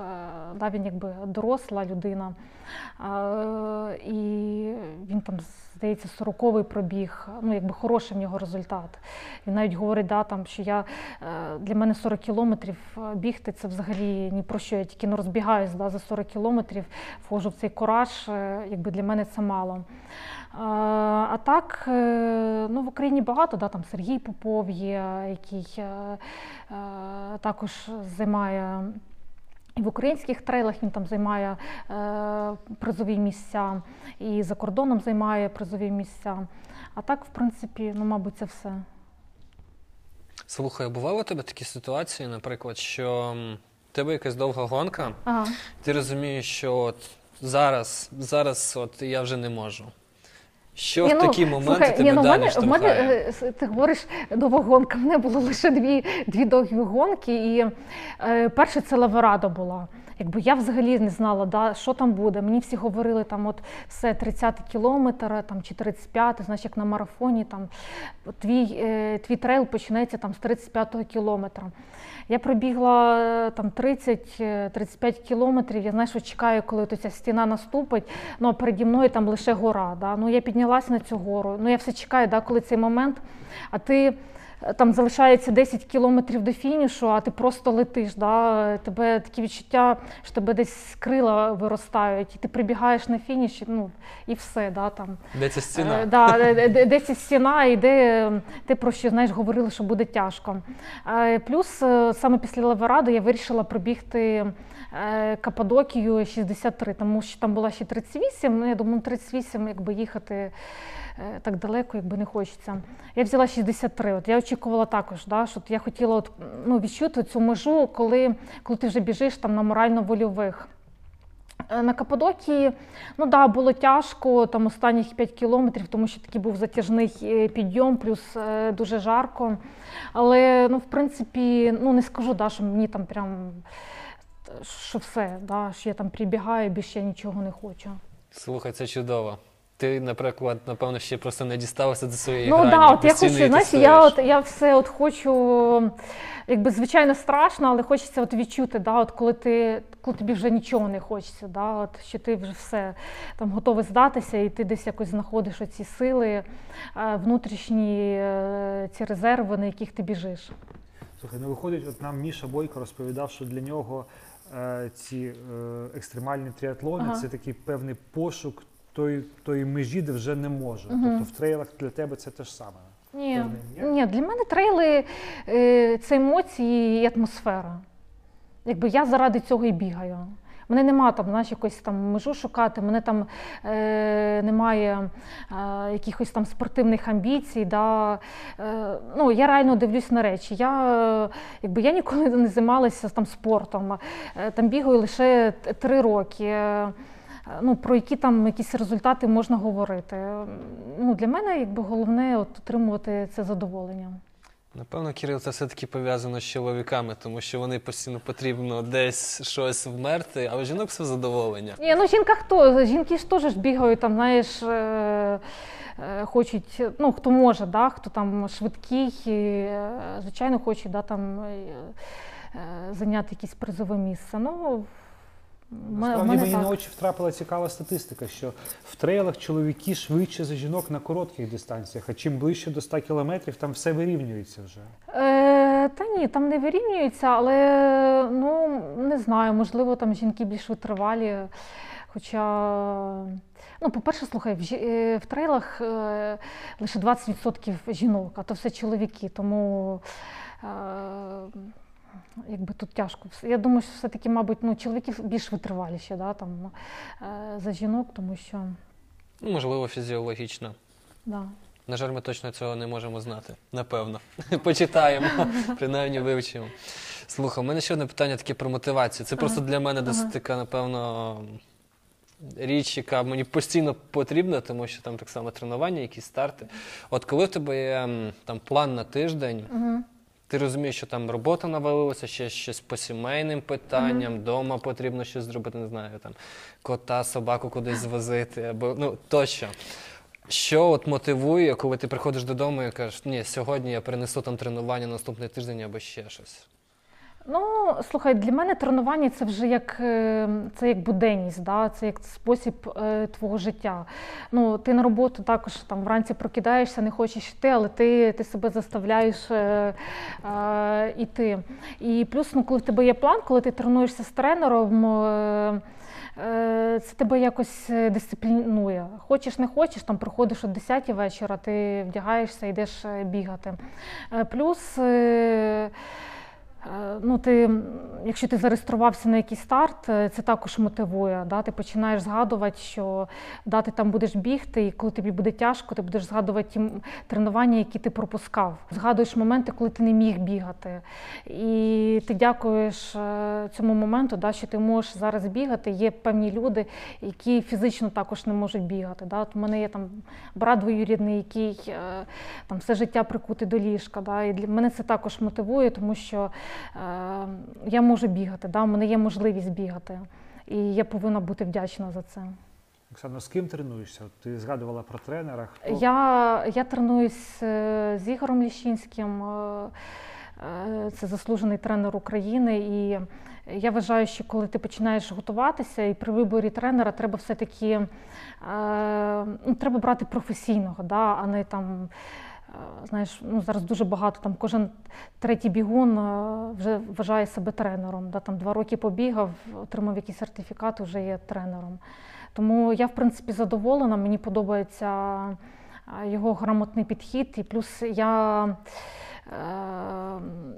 да, він якби доросла людина. Е, І він там, здається, 40-й пробіг, ну якби хороший в нього результат. Він навіть говорить, да, там, що я, е, для мене 40 кілометрів е, бігти це взагалі ні про що. Я тільки не розбігаюсь да, за 40 кілометрів, входжу в цей кураж, е, якби для мене це мало. А, так, ну, в Україні багато, да, там Сергій Попов є, який також займає. І в українських трейлах він там займає е, призові місця, і за кордоном займає призові місця. А так, в принципі, ну, мабуть, це все. Слухай, бували у тебе такі ситуації, наприклад, що в тебе якась довга гонка, Ага. ти розумієш, що от зараз, зараз от я вже не можу. Що Ні, в ну, такі моменти слухай, тебе ні, ну, далі мене, в мене, штовхає? е, ти говориш довга гонка. В мене було лише дві, дві довгі гонки. І е, перше це Lavaredo була. Якби я взагалі не знала, да, що там буде. Мені всі говорили, там от все 30 кілометр там, чи 35, знаєш, як на марафоні, там твій, е, твій трейл починається там, з 35-го кілометра. Я пробігла е, там 30-35 кілометрів. Я знаєш, що чекаю, коли ця стіна наступить. Ну а переді мною там лише гора. Да? Ну я піднялася на цю гору. Ну я все чекаю, да, коли цей момент. А ти е, там залишається 10 кілометрів до фінішу, а ти просто летиш. Да? Тебе такі відчуття, що тебе десь крила виростають, і ти прибігаєш на фініш, і, ну і все. Да, там. Де ця стіна? Е, Да, де- де- де- десь стіна, і де е, те, про що знаєш, говорили, що буде тяжко. Е, Плюс е, саме після Лавераду я вирішила пробігти е, Каппадокію 63, тому що там була ще 38. Ну, я думаю, 38, якби їхати е, так далеко, якби не хочеться. Я взяла 63. От я очікувала також, да, що я хотіла от, ну, відчути цю межу, коли, коли ти вже біжиш там на морально-вольових. Е, На Каппадокії, ну да, було тяжко там останніх 5 кілометрів, тому що такий був затяжний е, підйом, плюс е, дуже жарко. Але ну, в принципі, ну не скажу, да, що мені там прям е, що все, да, що я там прибігаю, більше я нічого не хочу. Слухай, це чудово. Ти, наприклад, напевно, ще просто не дістався до своєї Ну грані. да, от я хочу, знаєш, я от я все от хочу, якби звичайно страшно, але хочеться от відчути, да, от коли ти коли тобі вже нічого не хочеться, да, от що ти вже все там готовий здатися, і ти десь якось знаходиш оці сили, е, внутрішні е, ці резерви, на яких ти біжиш. Слухай, ну виходить, от нам Міша Бойко розповідав, що для нього е, ці е, екстремальні тріатлони Ага. це такий певний пошук тої, тої межі, де вже не може. Мгм. Тобто в трейлах для тебе це те ж саме. Ні, ні? ні, для мене трейли е, це емоції і атмосфера. Якби я заради цього і бігаю. Мене нема там, знаєш, якось там межу шукати, мене там е, немає е, якихось там спортивних амбіцій. Да. Е, ну, я реально дивлюсь на речі. Я, е, якби, я ніколи не займалася там спортом. Е, там бігаю лише три роки. Е, Ну, про які там якісь результати можна говорити. Ну, для мене якби головне от, отримувати це задоволення. Напевно, Кирил, це все-таки пов'язано з чоловіками, тому що вони постійно потрібно десь щось вмерти, а у жінок все задоволення. Ні, ну жінка хто? Жінки ж теж бігають, там, знаєш, е, е, хочуть, ну хто може, да, хто там швидкий, і, е, звичайно, хоче да, там, е, е, зайняти якесь призове місце. Ну, Насправді мені на очі втрапила цікава статистика, що в трейлах чоловіки швидше за жінок на коротких дистанціях, а чим ближче до 100 кілометрів, там все вирівнюється вже. Е, та ні, там не вирівнюється, але ну не знаю, можливо, там жінки більш витривалі. Хоча, ну, по-перше, слухай, в, е, трейлах е, лише 20% жінок, а то все чоловіки. Тому е, якби тут тяжко. Я думаю, що все-таки, мабуть, ну, чоловіки більш витриваліші да, там, е, за жінок, тому що Ну, можливо, фізіологічно. да. На жаль, ми точно цього не можемо знати. Напевно. [laughs] Почитаємо, [laughs] принаймні вивчимо. Слухай, у мене ще одне питання таке про мотивацію. Це просто для мене досить така, напевно, річ, яка мені постійно потрібна, тому що там так само тренування, якісь старти. От коли в тебе є там план на тиждень. Ти розумієш, що там робота навалилася, ще щось по сімейним питанням, вдома потрібно щось зробити, не знаю, там кота, собаку кудись звозити, або ну тощо. Що от мотивує, коли ти приходиш додому і кажеш, ні, сьогодні я принесу там тренування наступний тиждень або ще щось. Ну, слухай, для мене тренування це вже як, е, це як буденність, да? це як спосіб е, твого життя. Ну, ти на роботу також там вранці прокидаєшся, не хочеш йти, але ти, ти себе заставляєш е, е, йти. І плюс, ну, коли в тебе є план, коли ти тренуєшся з тренером. Е, е, це тебе якось е, дисциплінує. Хочеш, не хочеш, там приходиш о 10 вечора, ти вдягаєшся, йдеш бігати. Плюс Ну, ти, якщо ти зареєструвався на якийсь старт, е, це також мотивує. Да? Ти починаєш згадувати, що да, ти там будеш бігти, і коли тобі буде тяжко, ти будеш згадувати ті тренування, які ти пропускав. Згадуєш моменти, коли ти не міг бігати. І ти дякуєш е, цьому моменту, да, що ти можеш зараз бігати. Є певні люди, які фізично також не можуть бігати. Да? От у мене є там брат двоюрідний, який е, там все життя прикутий до ліжка. Да? І для мене це також мотивує, тому що е, я можу бігати, да? у мене є можливість бігати. І я повинна бути вдячна за це. Оксано, з ким тренуєшся? Ти згадувала про тренера. Хто? Я, я тренуюсь е, з Ігорем Ліщинським. е, е, Це заслужений тренер України. І я вважаю, що коли ти починаєш готуватися, і при виборі тренера треба все-таки е, ну, треба брати професійного, да, а не там. Е, Знаєш, ну зараз дуже багато там кожен третій бігун е, вже вважає себе тренером. Да, там два роки побігав, отримав якийсь сертифікат, вже є тренером. Тому я, в принципі, задоволена. Мені подобається е, його грамотний підхід, і плюс я.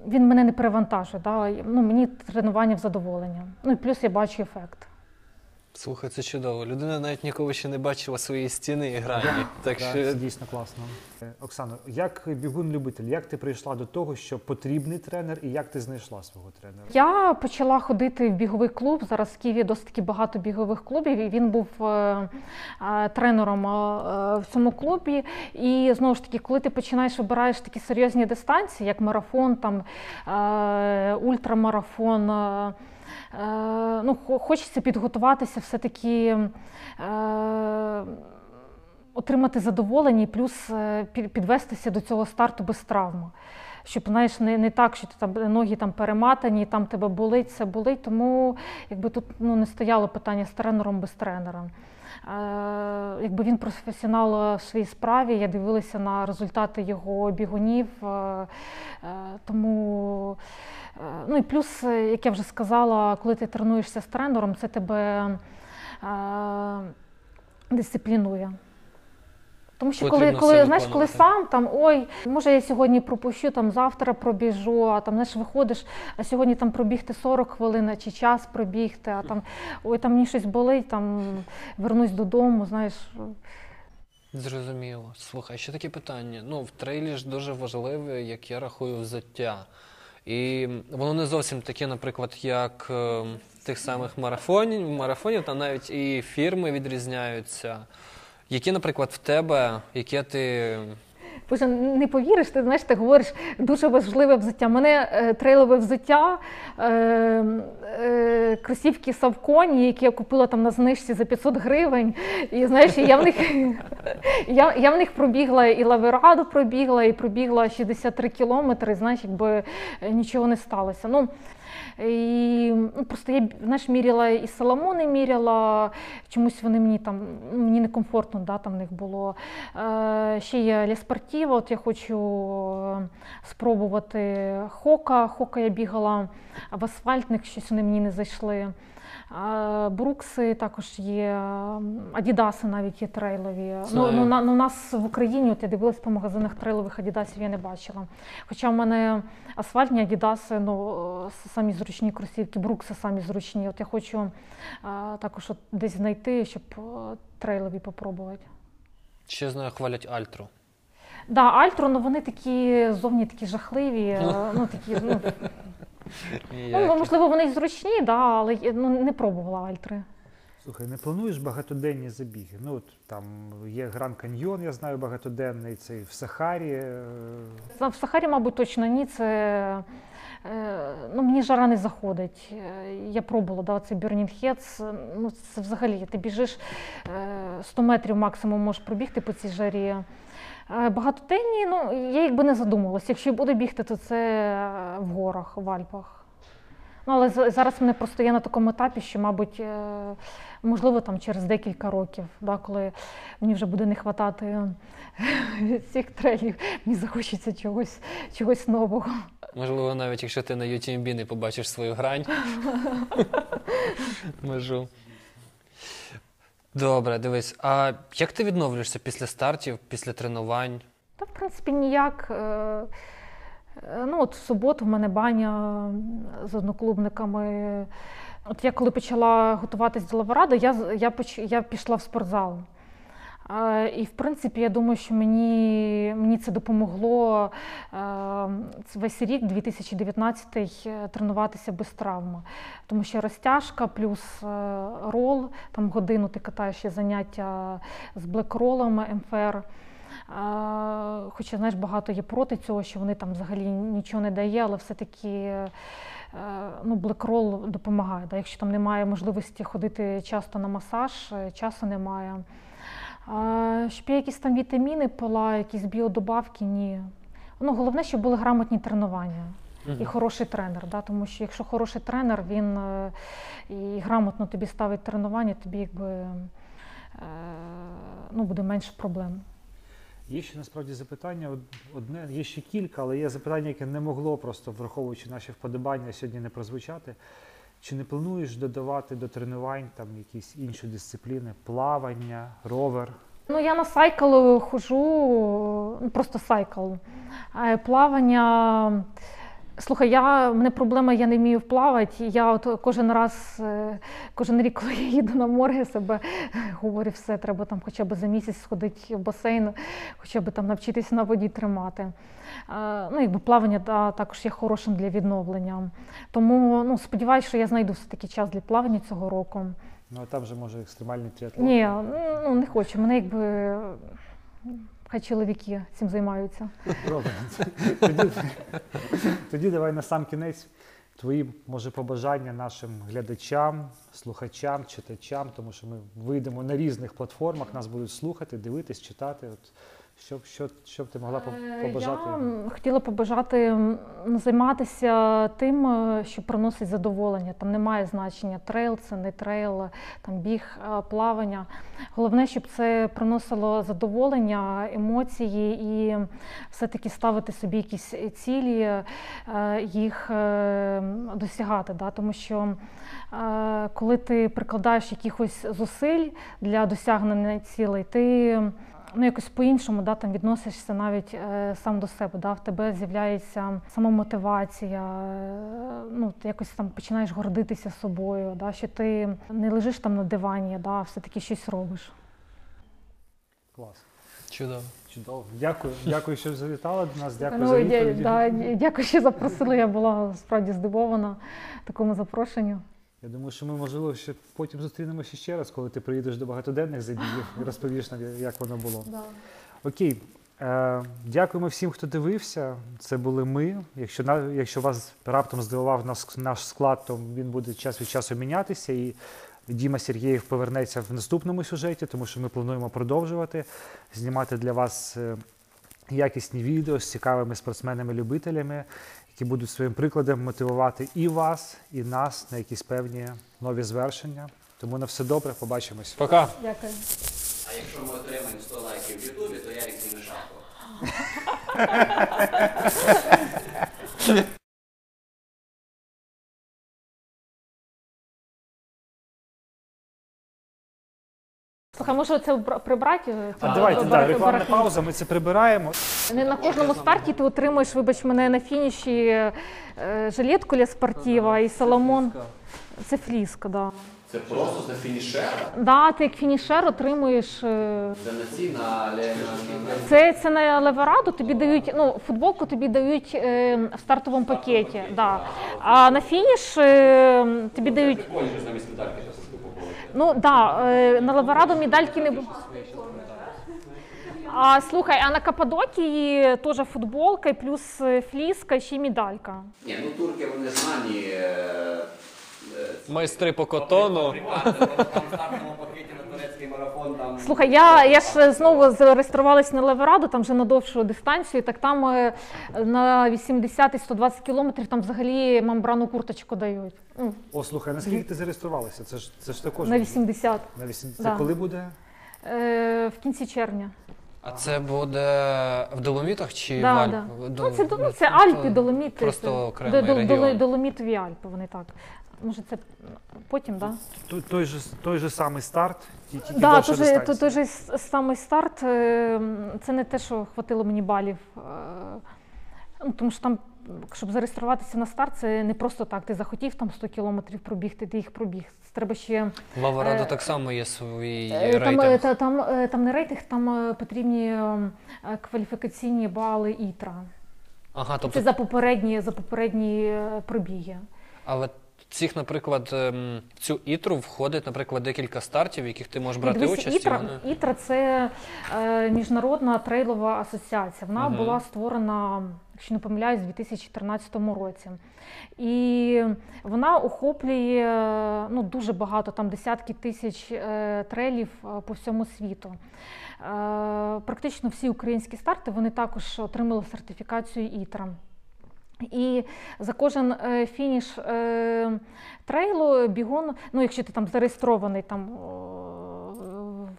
Він мене не перевантажує. Да? Ну, мені тренування в задоволення. Ну і плюс я бачу ефект. Слухай, це чудово. Людина навіть ніколи ще не бачила своєї стіни і грані. Так що Це дійсно класно. Е, Оксано, як бігун-любитель, як ти прийшла до того, що потрібний тренер, і як ти знайшла свого тренера? Я почала ходити в біговий клуб. Зараз в Києві досить таки багато бігових клубів. І він був е, е, тренером е, е, в цьому клубі. І знову ж таки, коли ти починаєш вибираєш такі серйозні дистанції, як марафон, там е, ультрамарафон. е, Ну, хочеться підготуватися все-таки е, отримати задоволення і плюс е, підвестися до цього старту без травми. Щоб знаєш, не, не так, що ти там ноги там перематані, там тебе болить, це болить. Тому якби тут ну, не стояло питання з тренером без тренера. Е, якби він професіонал в своїй справі, я дивилася на результати його бігунів. Е, е, тому, е, ну і плюс, е, як я вже сказала, коли ти тренуєшся з тренером, це тебе е, дисциплінує. Тому що коли, коли, знаєш, коли сам там ой, може я сьогодні пропущу, там завтра пробіжу, а там знаєш, виходиш, а сьогодні там пробігти 40 хвилин чи час пробігти, а там ой, там мені щось болить, там вернусь додому, знаєш. Зрозуміло. Слухай, ще таке питання. Ну, в трейлі ж дуже важливе, як я рахую, взуття. І воно не зовсім таке, наприклад, як е, тих самих марафонів, марафонів, там навіть і фірми відрізняються. Які, наприклад, в тебе, яке ти. Боже, не повіриш, ти знаєш, ти говориш дуже важливе взуття. Мене е, трейлове взуття, е, е, кросівки Савконі, які я купила там на знижці за 500 гривень. І знаєш, я в них [laughs] я, я в них пробігла і Лавераду пробігла, і пробігла 63 кілометри. Знаєш, якби е, нічого не сталося. Ну, і, ну, просто я знаєш, міряла і Соломони міряла, чомусь вони мені там ну, мені некомфортно, да, там в них було. Е, ще є Леспортіва, от я хочу е, спробувати Хока. Хока я бігала в асфальтних, щось вони мені не зайшли. Брукси також є, Адідаси навіть є трейлові. Ну, ну, на, ну, у нас в Україні, от я дивилась по магазинах трейлових Адідасів, я не бачила. Хоча в мене асфальтні Адідаси, ну, самі зручні кросівки, Брукси самі зручні. От я хочу е, також от десь знайти, щоб е, трейлові попробувати. Ще знаю, хвалять Альтру. Да, Альтро, ну вони такі зовні такі жахливі. е, Ну такі, ну, ну можливо, вони й зручні, да, але я, ну, не пробувала Альтри. Слухай, не плануєш багатоденні забіги? Ну, от там є Гран Каньйон, я знаю, багатоденний, цей в Сахарі. е, В Сахарі, мабуть, точно ні. Це е, ну, мені жара не заходить. Е, Я пробувала да, цей Burning Heads. Ну, це взагалі ти біжиш е, 100 метрів максимум можеш пробігти по цій жарі. Е, Багатоденні, ну я якби не задумалася. Якщо і буду бігти, то це е, в горах, в Альпах. Ну, але зараз мене просто є на такому етапі, що, мабуть, е, можливо, там через декілька років, да, коли мені вже буде не вистачати цих трейлів, мені захочеться чогось, чогось нового. Можливо, навіть якщо ти на UTMB не побачиш свою грань. [laughs] Межу. Добре, дивись. А як ти відновлюєшся після стартів, після тренувань? Та, в принципі, ніяк. Е, Е, Ну, от в суботу в мене баня з одноклубниками. От я коли почала готуватись до лаворади, я, я, я пішла в спортзал. Е, І в принципі, я думаю, що мені, мені це допомогло е, весь рік, 2019, е, тренуватися без травми. Тому що розтяжка плюс рол, там годину ти катаєш заняття з блекролами, МФР. Хоча, знаєш, багато є проти цього, що вони там взагалі нічого не дає, але все-таки ну, блекрол допомагає. Да? Якщо там немає можливості ходити часто на масаж, часу немає. А, Щоб я якісь там вітаміни пила, якісь біодобавки, ні. Ну, головне, щоб були грамотні тренування і хороший тренер. Да? Тому що якщо хороший тренер, він е, і грамотно тобі ставить тренування, тобі якби е, ну, буде менше проблем. Є ще насправді запитання одне, є ще кілька, але є запитання, яке не могло просто, враховуючи наші вподобання, сьогодні не прозвучати. Чи не плануєш додавати до тренувань там якісь інші дисципліни? Плавання, ровер? Ну, я на сайкл хожу, ну, просто сайкл. Е, Плавання. Слухай, я, мене проблема, я не вмію плавати. Я от кожен раз, е, кожен рік, [laughs] коли я їду на море, я себе говорю, все, треба там хоча б за місяць сходити в басейн, хоча б там навчитися на воді тримати. Е, Ну, якби плавання да, також є хорошим для відновлення. Тому ну, сподіваюся, що я знайду все-таки час для плавання цього року. Ну а там вже може екстремальний тріатлон. Ні, ну не хочу. Мене якби хай чоловіки цим займаються. Тоді, тоді давай на сам кінець твої, може, побажання нашим глядачам, слухачам, читачам, тому що ми вийдемо на різних платформах, нас будуть слухати, дивитись, читати. От, що, що, що б ти могла Е, побажати? Я хотіла побажати займатися тим, е, що приносить задоволення. Там немає значення трейл, це не трейл, там біг, е, плавання. Головне, щоб це приносило задоволення, емоції і все-таки ставити собі якісь цілі, е, їх е, досягати. Да? Тому що е, коли ти прикладаєш якихось зусиль для досягнення цілей, ти ну, якось по-іншому да, там відносишся навіть е, сам до себе. Да, в тебе з'являється самомотивація, е, ну, ти якось там починаєш гордитися собою, да, що ти не лежиш там на дивані, да, а все-таки щось робиш. Клас. Чудово. Чудово. Дякую, дякую, що завітала до нас. Дякую Ну, за відповіді. да, дякую, що запросили. Я була справді здивована такому запрошенню. Я думаю, що ми, можливо, ще потім зустрінемося ще раз, коли ти приїдеш до багатоденних забігів і розповіш нам, як воно було. Окей. Е, дякуємо всім, хто дивився. Це були ми. Якщо, на, якщо вас раптом здивував наш, наш склад, то він буде час від часу мінятися. І Діма Сергієв повернеться в наступному сюжеті, тому що ми плануємо продовжувати знімати для вас е, якісні відео з цікавими спортсменами-любителями, які будуть своїм прикладом мотивувати і вас, і нас на якісь певні нові звершення. Тому на все добре, побачимось. Пока. Дякую. А якщо ми отримаємо 100 лайків в Ютубі, то я як не шапку. [laughs] Слухай, може це прибрати? А давайте, да, рекламна пауза, ми це прибираємо. Не на кожному старті ти отримуєш, вибач мене, на фініші е, жилетку для спортива і Соломон. Це фліска, да. Це просто за фінішера? Да, ти як фінішер отримуєш. е, Це на ці, на, на, на, Це, це на Левераду тобі дають, ну, футболку тобі дають е, в стартовому пакеті. Да. А на фініш е, тобі дають. Прикольно, що замість медальки. Ну да, е, на Левераду медальки не було. А слухай, а на Каппадокії теж футболка, і плюс е, фліска, і ще й медалька. Ні, ну турки вони знані. е, Майстри по котону. Стартовому пакеті на турецький марафон там. Слухай, я, я ж знову зареєструвалась на Левераду, там вже на довшу дистанцію, так там е, на 80 і 120 кілометрів там взагалі мембрану курточку дають. Ну, О, слухай, наскільки ти зареєструвалася? Це ж це ж також на 80. на 80. Це Да. коли буде? Е, в кінці червня. А це буде в Доломітах чи в Да, да. До- Ну, це, ну, це Альпи, Доломіти. Просто окремий До- до- регіон. Доломітові Альпи, вони так. Може, це потім, так? Той, той, же, той же самий старт, ті- тільки Да, довша той, же, дистанція. той, той же с- самий старт. е, Це не те, що хватило мені балів. Е, Ну, тому що там, щоб зареєструватися на старт, це не просто так. Ти захотів там 100 кілометрів пробігти, ти їх пробіг. Треба ще В Е, так само є свій Е, Там, е, рейтинг. та- там, е, там не рейтинг, там е, потрібні кваліфікаційні бали ІТРА. Ага, Це тобто, за попередні, за попередні пробіги. але цих, наприклад, ем, в цю ітру входить, наприклад, декілька стартів, в яких ти можеш брати Дивись, участь. ІТРА, вони- ІТРА це е, міжнародна трейлова асоціація. Вона Мгм. була створена, якщо не помиляюсь, у 2014 році. І вона охоплює е, ну, дуже багато, там десятки тисяч е, трейлів е, по всьому світу. Е, практично всі українські старти вони також отримали сертифікацію ІТРА. І за кожен е, фініш е, трейлу бігун, ну якщо ти там зареєстрований там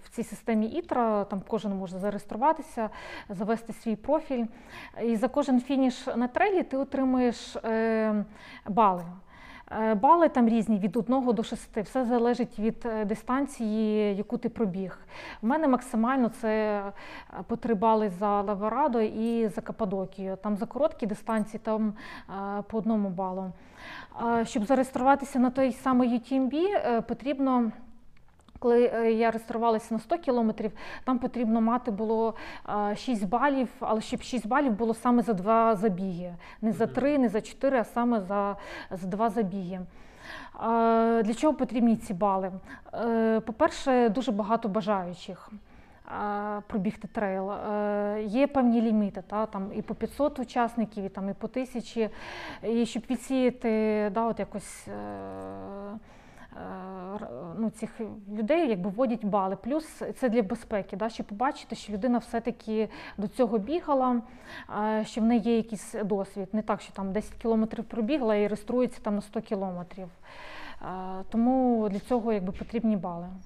в цій системі ІТРА, там кожен може зареєструватися, завести свій профіль. І за кожен фініш на трейлі ти отримуєш е, бали. Е, Бали там різні від 1 до 6. Все залежить від е, дистанції, яку ти пробіг. У мене максимально це е, по 3 бали за Лаворадо і за Кападокію. Там за короткі дистанції там по одному балу. Щоб зареєструватися на той самий UTMB, потрібно. Коли е, я реєструвалася на 100 кілометрів, там потрібно мати було е, 6 балів, але щоб 6 балів було саме за два забіги. Не за 3, не за 4, а саме за, за два забіги. Е, Для чого потрібні ці бали? Е, По-перше, дуже багато бажаючих е, пробігти трейл. Е, Є певні ліміти, та, там і по 500 учасників, і, там, і по 1000. І щоб відсіяти да, от якось. е, е, Ну, цих людей якби вводять бали. Плюс це для безпеки, да, щоб побачити, що людина все-таки до цього бігала, е, що в неї є якийсь досвід. Не так, що там 10 кілометрів пробігла і реєструється там на 100 кілометрів. Е, Тому для цього якби потрібні бали.